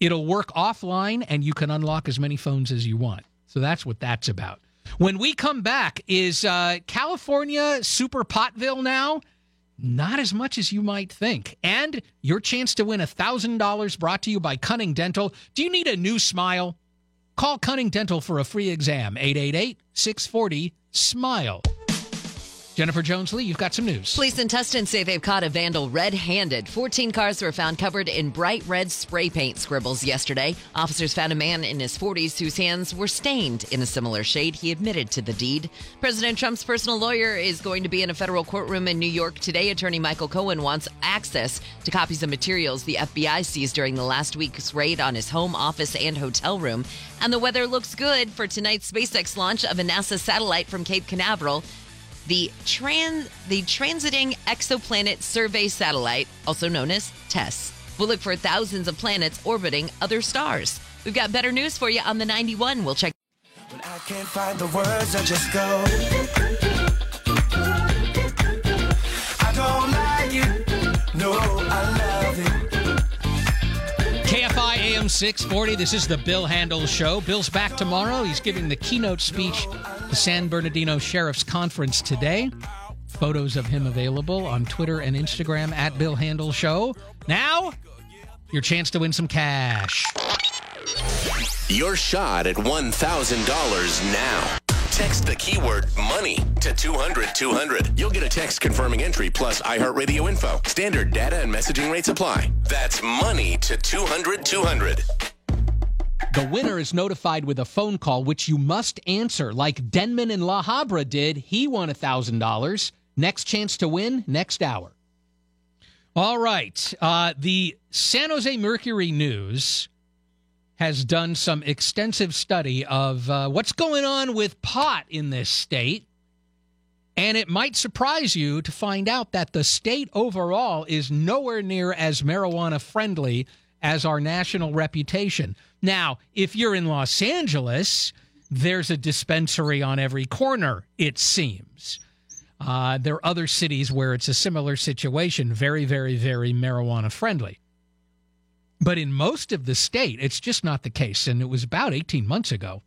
It'll work offline and you can unlock as many phones as you want. So that's what that's about. When we come back, is uh, California super potville now? Not as much as you might think. And your chance to win $1,000 brought to you by Cunning Dental. Do you need a new smile? Call Cunning Dental for a free exam. 888 640 SMILE. Jennifer Jones Lee, you've got some news. Police in Tustin say they've caught a vandal red handed. 14 cars were found covered in bright red spray paint scribbles yesterday. Officers found a man in his 40s whose hands were stained in a similar shade. He admitted to the deed. President Trump's personal lawyer is going to be in a federal courtroom in New York today. Attorney Michael Cohen wants access to copies of materials the FBI seized during the last week's raid on his home, office, and hotel room. And the weather looks good for tonight's SpaceX launch of a NASA satellite from Cape Canaveral the trans the transiting exoplanet survey satellite, also known as TESS, will look for thousands of planets orbiting other stars. We've got better news for you on the 91. We'll check. KFI AM 640. This is the Bill Handel Show. Bill's back tomorrow. He's giving the keynote speech the San Bernardino Sheriff's Conference today. Photos of him available on Twitter and Instagram at Bill Handel Show. Now, your chance to win some cash. Your shot at $1,000 now. Text the keyword money to 200 200. You'll get a text confirming entry plus iHeartRadio info. Standard data and messaging rates apply. That's money to 200 200. The winner is notified with a phone call, which you must answer, like Denman in La Habra did. He won $1,000. Next chance to win, next hour. All right. Uh, the San Jose Mercury News has done some extensive study of uh, what's going on with pot in this state. And it might surprise you to find out that the state overall is nowhere near as marijuana friendly as our national reputation. Now, if you're in Los Angeles, there's a dispensary on every corner, it seems. Uh, there are other cities where it's a similar situation, very, very, very marijuana friendly. But in most of the state, it's just not the case. And it was about 18 months ago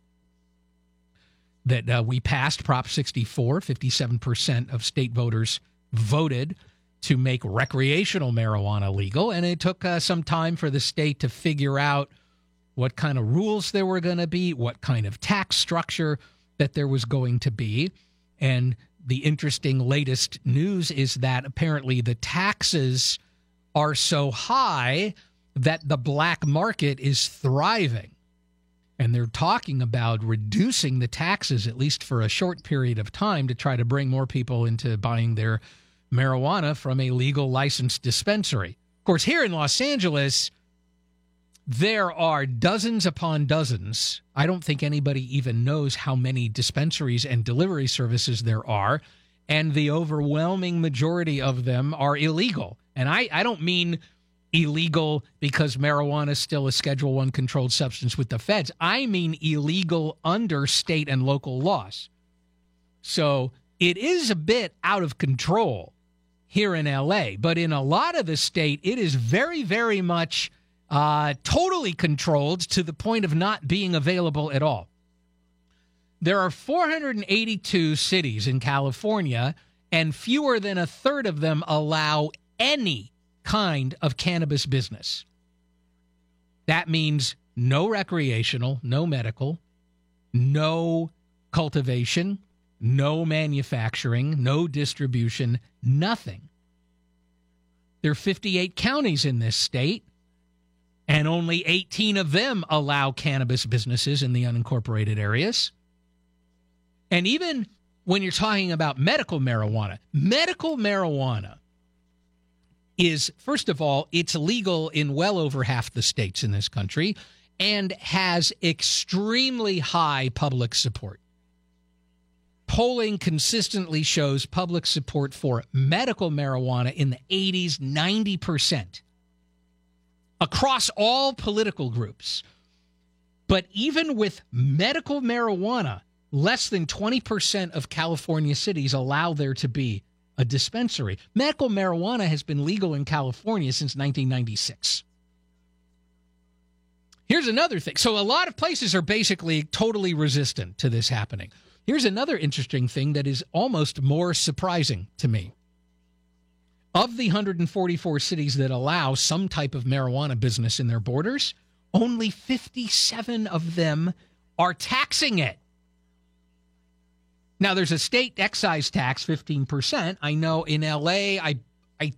that uh, we passed Prop 64. 57% of state voters voted to make recreational marijuana legal, and it took uh, some time for the state to figure out what kind of rules there were going to be, what kind of tax structure that there was going to be. And the interesting latest news is that apparently the taxes are so high that the black market is thriving. And they're talking about reducing the taxes, at least for a short period of time, to try to bring more people into buying their marijuana from a legal licensed dispensary. Of course, here in Los Angeles, there are dozens upon dozens. I don't think anybody even knows how many dispensaries and delivery services there are. And the overwhelming majority of them are illegal. And I, I don't mean illegal because marijuana is still a schedule one controlled substance with the feds. I mean illegal under state and local laws. So it is a bit out of control here in LA, but in a lot of the state, it is very, very much uh, totally controlled to the point of not being available at all. There are 482 cities in California, and fewer than a third of them allow any kind of cannabis business. That means no recreational, no medical, no cultivation, no manufacturing, no distribution, nothing. There are 58 counties in this state, and only 18 of them allow cannabis businesses in the unincorporated areas. And even when you're talking about medical marijuana, medical marijuana is, first of all, it's legal in well over half the states in this country and has extremely high public support. Polling consistently shows public support for medical marijuana in the 80s, 90% across all political groups. But even with medical marijuana, less than 20% of California cities allow there to be a dispensary. Medical marijuana has been legal in California since 1996. Here's another thing. So, a lot of places are basically totally resistant to this happening. Here's another interesting thing that is almost more surprising to me. Of the 144 cities that allow some type of marijuana business in their borders, only 57 of them are taxing it. Now there's a state excise tax, 15%. I know in LA, I, I,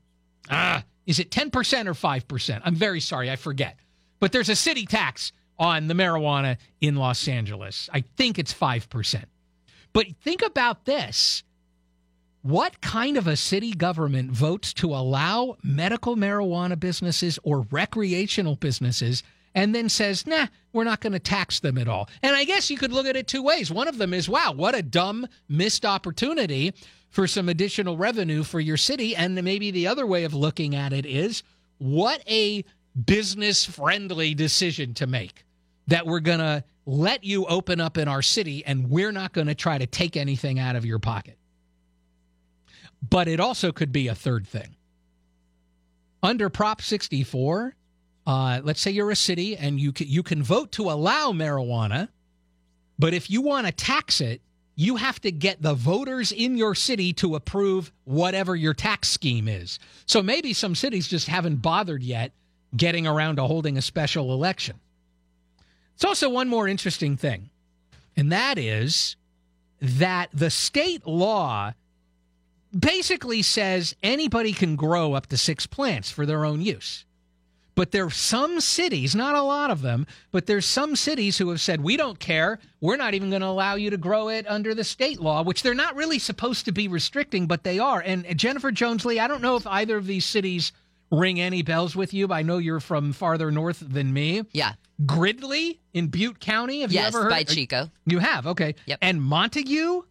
ah, is it 10% or 5%? I'm very sorry, I forget. But there's a city tax on the marijuana in Los Angeles. I think it's 5%. But think about this. What kind of a city government votes to allow medical marijuana businesses or recreational businesses and then says, nah, we're not going to tax them at all. And I guess you could look at it two ways. One of them is, wow, what a dumb missed opportunity for some additional revenue for your city. And maybe the other way of looking at it is, what a business friendly decision to make that we're going to let you open up in our city and we're not going to try to take anything out of your pocket. But it also could be a third thing. Under Prop 64, uh, let's say you're a city and you can, you can vote to allow marijuana, but if you want to tax it, you have to get the voters in your city to approve whatever your tax scheme is. So maybe some cities just haven't bothered yet getting around to holding a special election. It's also one more interesting thing, and that is that the state law basically says anybody can grow up to six plants for their own use. But there are some cities, not a lot of them, but there's some cities who have said, we don't care. We're not even going to allow you to grow it under the state law, which they're not really supposed to be restricting, but they are. And Jennifer Jones Lee, I don't know if either of these cities ring any bells with you. I know you're from farther north than me. Yeah. Gridley in Butte County. Have yes, you ever heard? Yes by Chico. You have, okay. Yep. And Montague?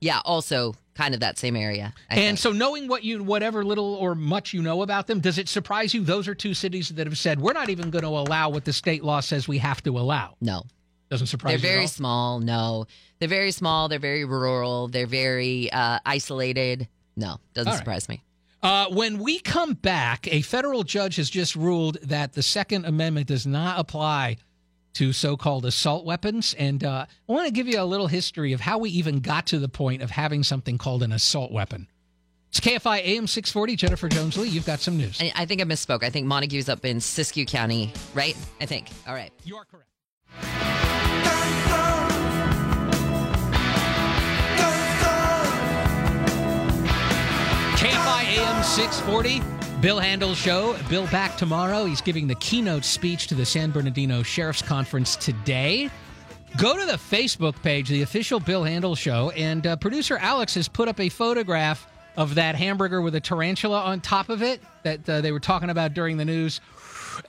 Yeah, also kind of that same area. I and think. so knowing what you whatever little or much you know about them, does it surprise you those are two cities that have said we're not even going to allow what the state law says we have to allow? No. Doesn't surprise They're very small. No. They're very small. They're very rural. They're very uh, isolated. No, doesn't right. surprise me. Uh, when we come back, a federal judge has just ruled that the Second Amendment does not apply to so called assault weapons. And uh, I want to give you a little history of how we even got to the point of having something called an assault weapon. It's KFI AM 640. Jennifer Jones Lee, you've got some news. I, I think I misspoke. I think Montague's up in Siskiyou County, right? I think. All right. You are correct. KFI AM 640. Bill Handel Show. Bill back tomorrow. He's giving the keynote speech to the San Bernardino Sheriff's Conference today. Go to the Facebook page, the official Bill Handel Show, and uh, producer Alex has put up a photograph of that hamburger with a tarantula on top of it that uh, they were talking about during the news.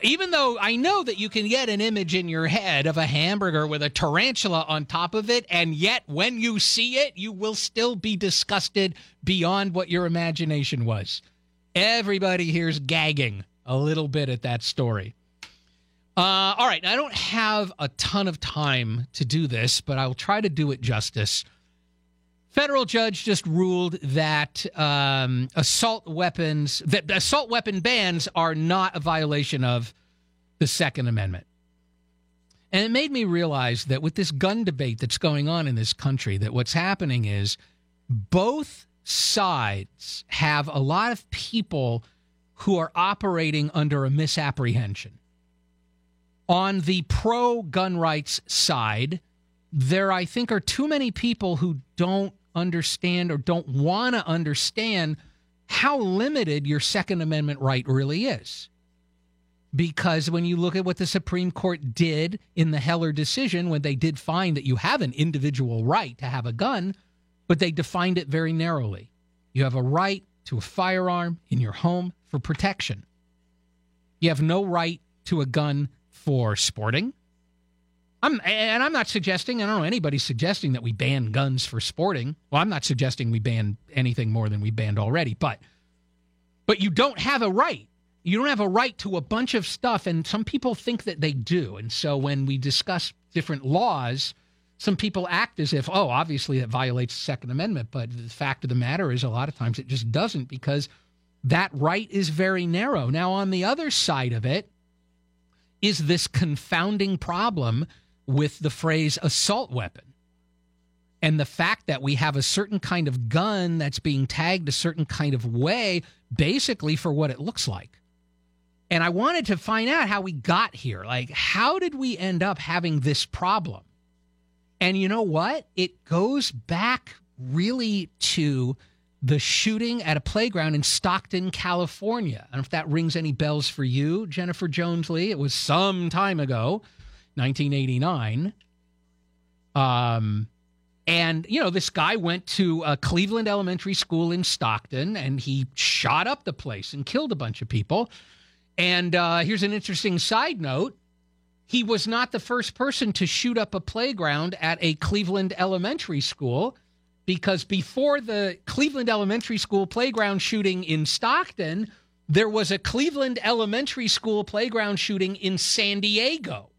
Even though I know that you can get an image in your head of a hamburger with a tarantula on top of it, and yet when you see it, you will still be disgusted beyond what your imagination was. Everybody here's gagging a little bit at that story. Uh, all right, I don't have a ton of time to do this, but I will try to do it justice. Federal judge just ruled that um, assault weapons, that assault weapon bans are not a violation of the Second Amendment. And it made me realize that with this gun debate that's going on in this country, that what's happening is both sides have a lot of people who are operating under a misapprehension. On the pro gun rights side, there, I think, are too many people who don't understand or don't want to understand how limited your Second Amendment right really is. Because when you look at what the Supreme Court did in the Heller decision, when they did find that you have an individual right to have a gun, but they defined it very narrowly. You have a right to a firearm in your home for protection. You have no right to a gun for sporting. I'm and I'm not suggesting, I don't know anybody's suggesting that we ban guns for sporting. Well, I'm not suggesting we ban anything more than we banned already, but but you don't have a right. You don't have a right to a bunch of stuff and some people think that they do. And so when we discuss different laws, some people act as if, oh, obviously that violates the Second Amendment, but the fact of the matter is a lot of times it just doesn't because that right is very narrow. Now on the other side of it is this confounding problem with the phrase assault weapon. And the fact that we have a certain kind of gun that's being tagged a certain kind of way, basically for what it looks like. And I wanted to find out how we got here. Like, how did we end up having this problem? And you know what? It goes back really to the shooting at a playground in Stockton, California. I don't know if that rings any bells for you, Jennifer Jones Lee. It was some time ago. 1989. Um, and, you know, this guy went to a Cleveland Elementary School in Stockton and he shot up the place and killed a bunch of people. And uh, here's an interesting side note he was not the first person to shoot up a playground at a Cleveland Elementary School because before the Cleveland Elementary School playground shooting in Stockton, there was a Cleveland Elementary School playground shooting in San Diego.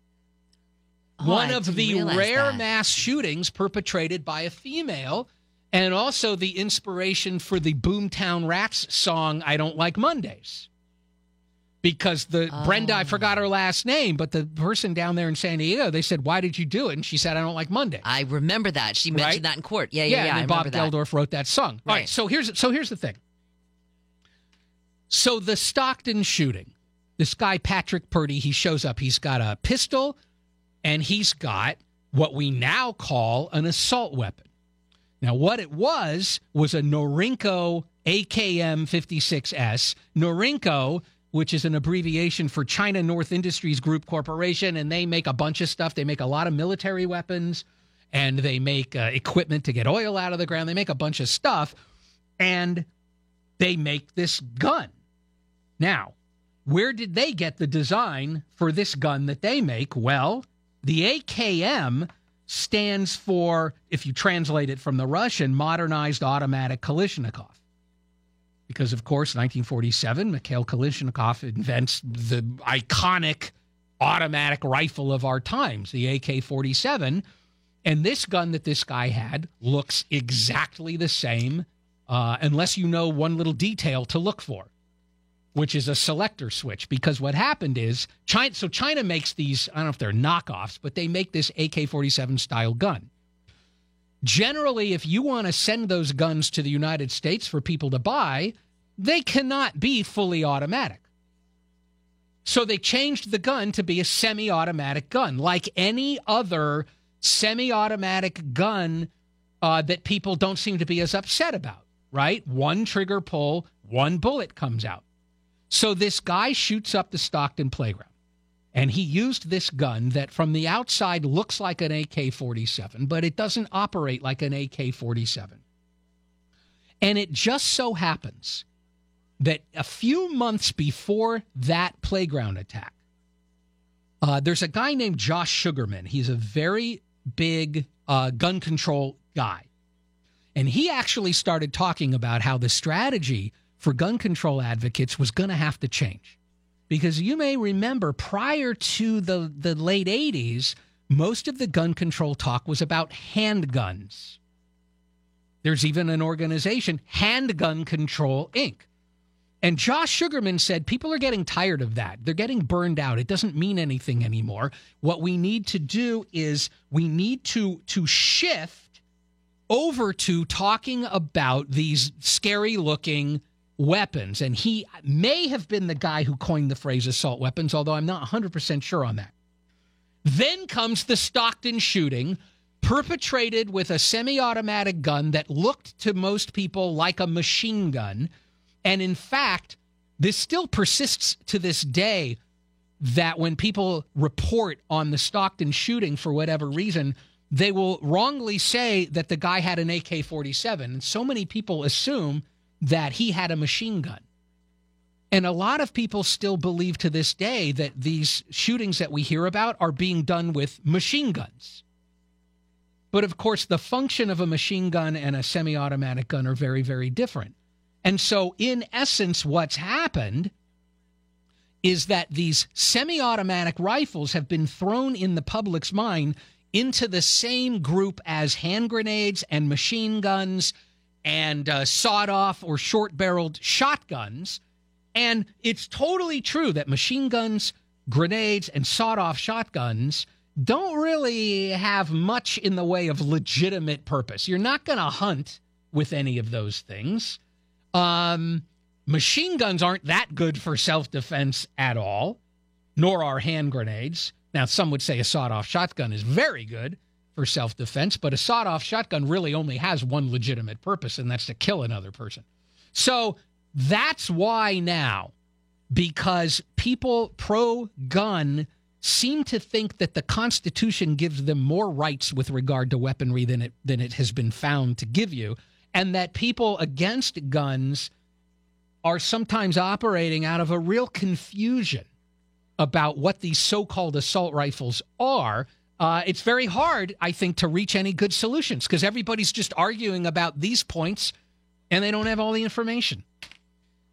Oh, one I of the rare that. mass shootings perpetrated by a female, and also the inspiration for the Boomtown Rats song "I Don't Like Mondays." Because the Brenda, I forgot her oh. last name, but the person down there in San Diego, they said, "Why did you do it?" And she said, "I don't like Monday." I remember that. She mentioned Right? that in court. Yeah, yeah, yeah. and I Bob remember that. Geldof wrote that song. All right, Right. so here's so here's the thing. So the Stockton shooting, this guy Patrick Purdy, he shows up. He's got a pistol, and he's got what we now call an assault weapon. Now, what it was was a Norinco AKM 56S. Norinco, which is an abbreviation for China North Industries Group Corporation, and they make a bunch of stuff. They make a lot of military weapons and they make uh, equipment to get oil out of the ground. They make a bunch of stuff and they make this gun. Now, where did they get the design for this gun that they make? Well, the AKM stands for, if you translate it from the Russian, Modernized Automatic Kalashnikov. Because, of course, 1947, Mikhail Kalashnikov invents the iconic automatic rifle of our times, the AK 47. And this gun that this guy had looks exactly the same, uh, unless you know one little detail to look for which is a selector switch. Because what happened is China. So China makes these. I don't know if they're knockoffs, but they make this AK-47 style gun. Generally, if you want to send those guns to the United States for people to buy, they cannot be fully automatic. So they changed the gun to be a semi automatic gun, like any other semi automatic gun uh, that people don't seem to be as upset about, right? One trigger pull, one bullet comes out. So this guy shoots up the Stockton playground. And he used this gun that from the outside looks like an AK 47, but it doesn't operate like an AK 47. And it just so happens that a few months before that playground attack, uh, there's a guy named Josh Sugarmann. He's a very big uh, gun control guy. And he actually started talking about how the strategy for gun control advocates was going to have to change because you may remember prior to the, the late 80s, most of the gun control talk was about handguns. There's even an organization, Handgun Control Inc. And Josh Sugarmann said people are getting tired of that. They're getting burned out. It doesn't mean anything anymore. What we need to do is we need to to shift over to talking about these scary looking weapons. And he may have been the guy who coined the phrase assault weapons, although I'm not 100% sure on that. Then comes the Stockton shooting, perpetrated with a semi automatic gun that looked to most people like a machine gun. And in fact, this still persists to this day that when people report on the Stockton shooting for whatever reason, they will wrongly say that the guy had an AK 47. And so many people assume that he had a machine gun. And a lot of people still believe to this day that these shootings that we hear about are being done with machine guns. But of course, the function of a machine gun and a semi automatic gun are very, very different. And so, in essence, what's happened is that these semi automatic rifles have been thrown in the public's mind into the same group as hand grenades and machine guns and uh, sawed off or short barreled shotguns. And it's totally true that machine guns, grenades, and sawed off shotguns don't really have much in the way of legitimate purpose. You're not going to hunt with any of those things. Um, machine guns aren't that good for self defense at all, nor are hand grenades. Now, some would say a sawed off shotgun is very good for self defense, but a sawed off shotgun really only has one legitimate purpose, and that's to kill another person. So that's why now, because people pro gun seem to think that the Constitution gives them more rights with regard to weaponry than it than it has been found to give you, and that people against guns are sometimes operating out of a real confusion about what these so-called assault rifles are uh, it's very hard, I think, to reach any good solutions because everybody's just arguing about these points and they don't have all the information.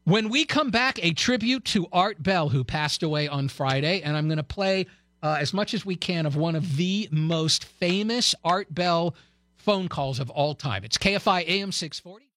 When we come back, a tribute to Art Bell, who passed away on Friday, and I'm going to play uh, as much as we can of one of the most famous Art Bell phone calls of all time. It's KFI AM 640.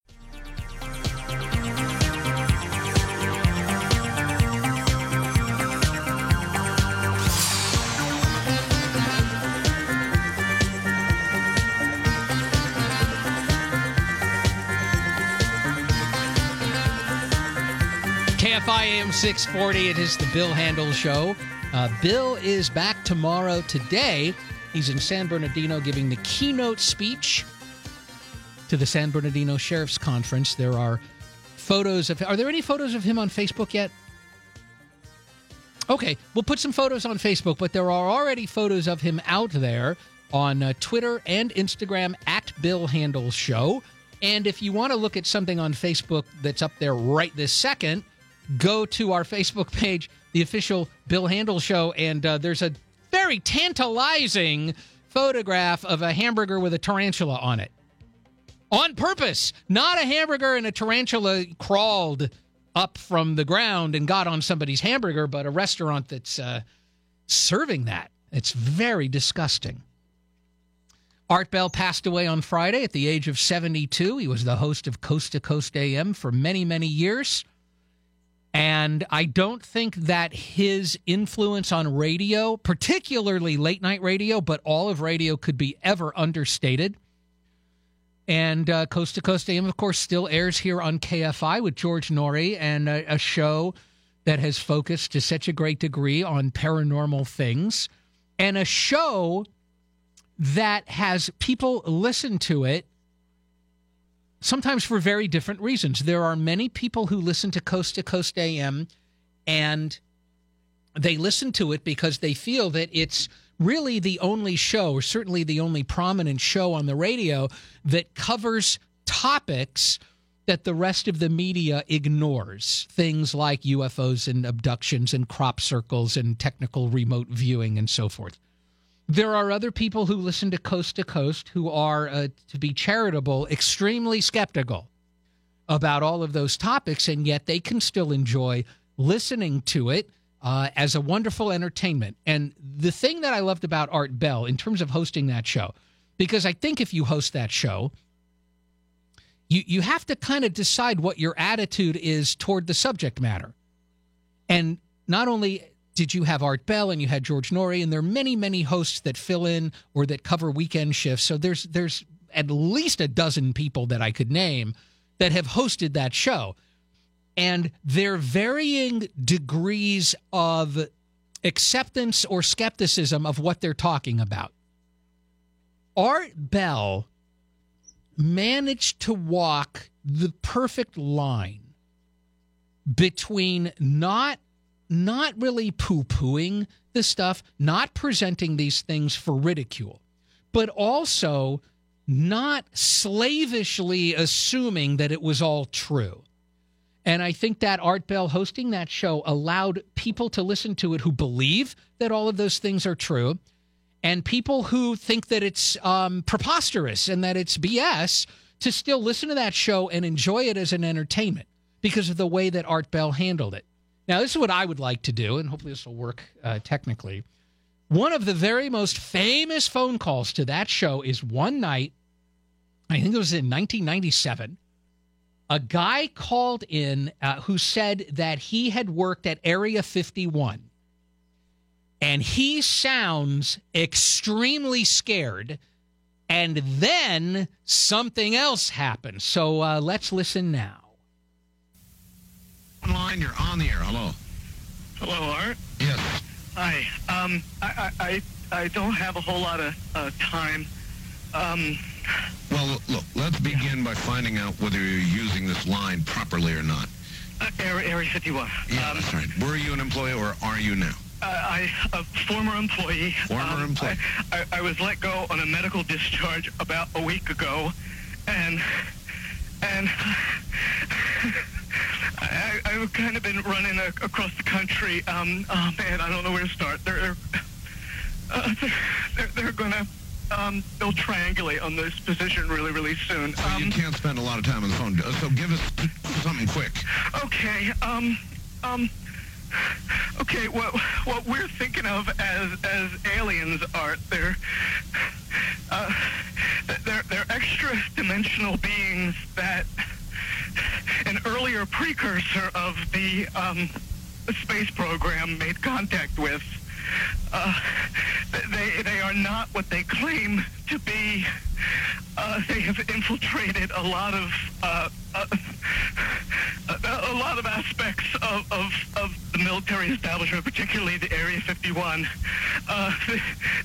KFI AM 640. It is the Bill Handel Show. Uh, Bill is back tomorrow. Today, he's in San Bernardino giving the keynote speech to the San Bernardino Sheriff's Conference. There are photos of. Are there any photos of him on Facebook yet? Okay, we'll put some photos on Facebook, but there are already photos of him out there on uh, Twitter and Instagram at Bill Handel Show. And if you want to look at something on Facebook that's up there right this second, go to our Facebook page, the official Bill Handel Show, and uh, there's a very tantalizing photograph of a hamburger with a tarantula on it. On purpose, not a hamburger and a tarantula crawled up from the ground and got on somebody's hamburger, but a restaurant that's uh, serving that. It's very disgusting. Art Bell passed away on Friday at the age of 72. He was the host of Coast to Coast AM for many, many years. And I don't think that his influence on radio, particularly late night radio, but all of radio could be ever understated. And uh, Coast to Coast AM, of course, still airs here on KFI with George Noory and a, a show that has focused to such a great degree on paranormal things and a show that has people listen to it sometimes for very different reasons. There are many people who listen to Coast to Coast AM and they listen to it because they feel that it's really the only show, or certainly the only prominent show on the radio that covers topics that the rest of the media ignores. Things like UFOs and abductions and crop circles and technical remote viewing and so forth. There are other people who listen to Coast to Coast who are, uh, to be charitable, extremely skeptical about all of those topics, and yet they can still enjoy listening to it uh, as a wonderful entertainment. And the thing that I loved about Art Bell in terms of hosting that show, because I think if you host that show, you, you have to kind of decide what your attitude is toward the subject matter. And not only did you have Art Bell and you had George Noory, and there are many, many hosts that fill in or that cover weekend shifts. So there's there's at least a dozen people that I could name that have hosted that show. And their varying degrees of acceptance or skepticism of what they're talking about. Art Bell managed to walk the perfect line between not not really poo-pooing the stuff, not presenting these things for ridicule, but also not slavishly assuming that it was all true. And I think that Art Bell hosting that show allowed people to listen to it who believe that all of those things are true, and people who think that it's um, preposterous and that it's BS to still listen to that show and enjoy it as an entertainment because of the way that Art Bell handled it. Now, this is what I would like to do, and hopefully this will work uh, technically. One of the very most famous phone calls to that show is one night, I think it was in 1997. A guy called in uh, who said that he had worked at Area 51 and he sounds extremely scared. And then something else happens. So uh, let's listen now. Line, you're on the air. Hello. Hello, Art. Yes. Hi. Um, I, I, I, don't have a whole lot of uh, time. Um, Well, look, let's begin by finding out whether you're using this line properly or not. uh, Area, Area 51. Yeah, um, that's right. Were you an employee or are you now? uh, I, a former employee. Former um, employee. I, I, I was let go on a medical discharge about a week ago, and and I, I've kind of been running a, across the country. Um, oh man, I don't know where to start. They're they're uh, they're, they're, gonna um, they'll triangulate on this position really really soon. So you can't spend a lot of time on the phone. So give us something quick. Okay. Um. Um. Okay. What what we're thinking of as as aliens are they're uh, they're they're extra dimensional beings that an earlier precursor of the um, space program made contact with. Uh, they they are not what they claim to be. Uh, they have infiltrated a lot of uh, uh, a, a lot of aspects of, of, of the military establishment, particularly the Area 51. Uh, the,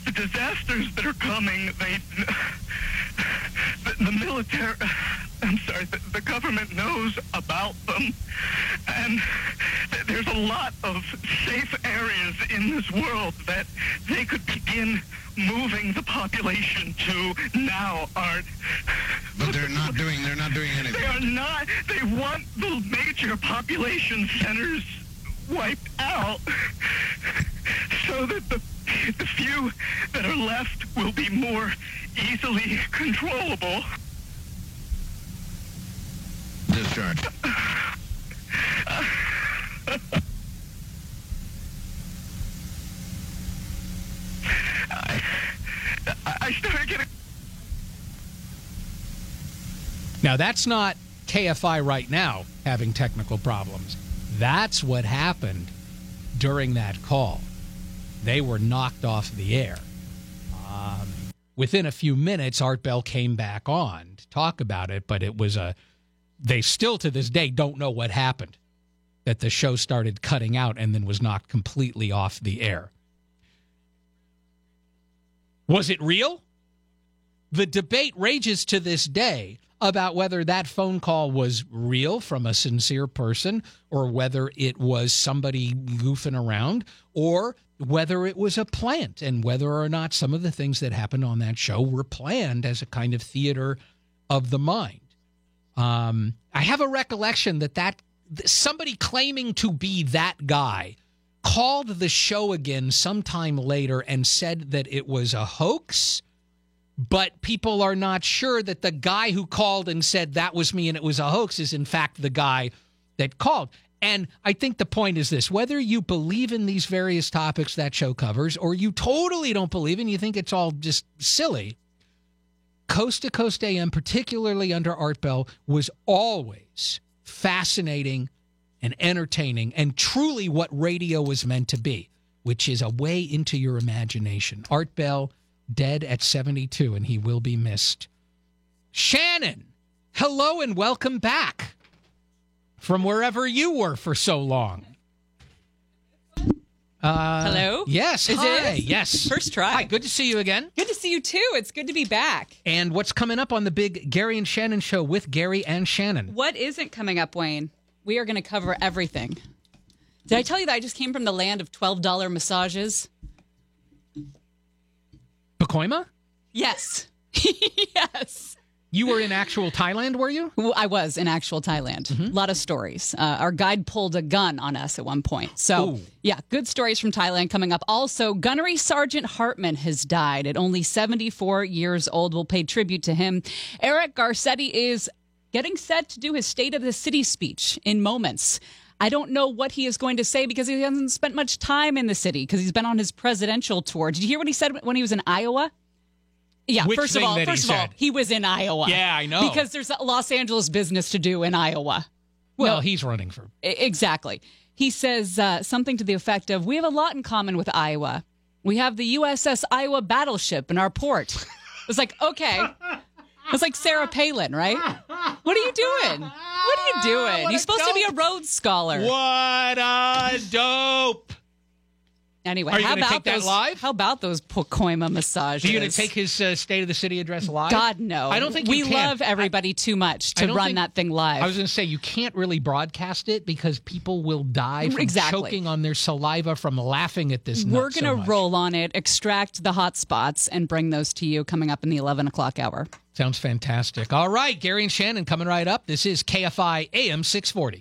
the disasters that are coming, they the, the military. I'm sorry, the, the government knows about them, and th- there's a lot of safe areas in this world that they could begin moving the population to now, Art. But they're not doing. They're not doing anything. They are not. They want the major population centers wiped out so that the the few that are left will be more easily controllable. Discharge. I, I started getting. Now, that's not KFI right now having technical problems. That's what happened during that call. They were knocked off the air. Um, within a few minutes, Art Bell came back on to talk about it, but it was a. They still to this day don't know what happened. That the show started cutting out and then was knocked completely off the air. Was it real? The debate rages to this day about whether that phone call was real from a sincere person or whether it was somebody goofing around or whether it was a plant and whether or not some of the things that happened on that show were planned as a kind of theater of the mind. Um, I have a recollection that that somebody claiming to be that guy called the show again sometime later and said that it was a hoax but people are not sure that the guy who called and said that was me and it was a hoax is in fact the guy that called. And I think the point is this whether you believe in these various topics that show covers or you totally don't believe and you think it's all just silly, Coast to Coast AM, particularly under Art Bell, was always fascinating and entertaining and truly what radio was meant to be, which is a way into your imagination. Art Bell dead at 72, and he will be missed. Shannon, hello and welcome back from wherever you were for so long. Uh, Hello? Yes. Is hi. it? Yes. First try. Hi. Good to see you again. Good to see you too. It's good to be back. And what's coming up on the big Gary and Shannon show with Gary and Shannon? What isn't coming up, Wayne? We are going to cover everything. Did I tell you that I just came from the land of $12 massages? Pacoima? Yes. yes. You were in actual Thailand, were you? Well, I was in actual Thailand. A lot of stories. Uh, our guide pulled a gun on us at one point. So, Ooh. yeah, good stories from Thailand coming up. Also, Gunnery Sergeant Hartman has died at only 74 years old. We'll pay tribute to him. Eric Garcetti is getting set to do his State of the City speech in moments. I don't know what he is going to say because he hasn't spent much time in the city because he's been on his presidential tour. Did you hear what he said when he was in Iowa? Yeah, Which first of all, he first of all, he was in Iowa. Yeah, I know. Because there's a Los Angeles business to do in Iowa. Well, No, he's running for. exactly. He says uh, something to the effect of, "We have a lot in common with Iowa. We have the USS Iowa battleship in our port." It's like, okay, it's like Sarah Palin, right? What are you doing? What are you doing? What You're supposed to be a. Rhodes Scholar. What a dope. Anyway, how about those live? How about those Pacoima massages? Are you going to take his uh, State of the City address live? God no. I don't think we can. love everybody too much to run think- that thing live. I was going to say you can't really broadcast it because people will die from Exactly. choking on their saliva from laughing at this. We're going to much. roll on it, extract the hot spots, and bring those to you coming up in the 11 o'clock hour. Sounds fantastic. All right, Gary and Shannon coming right up. This is KFI AM 640.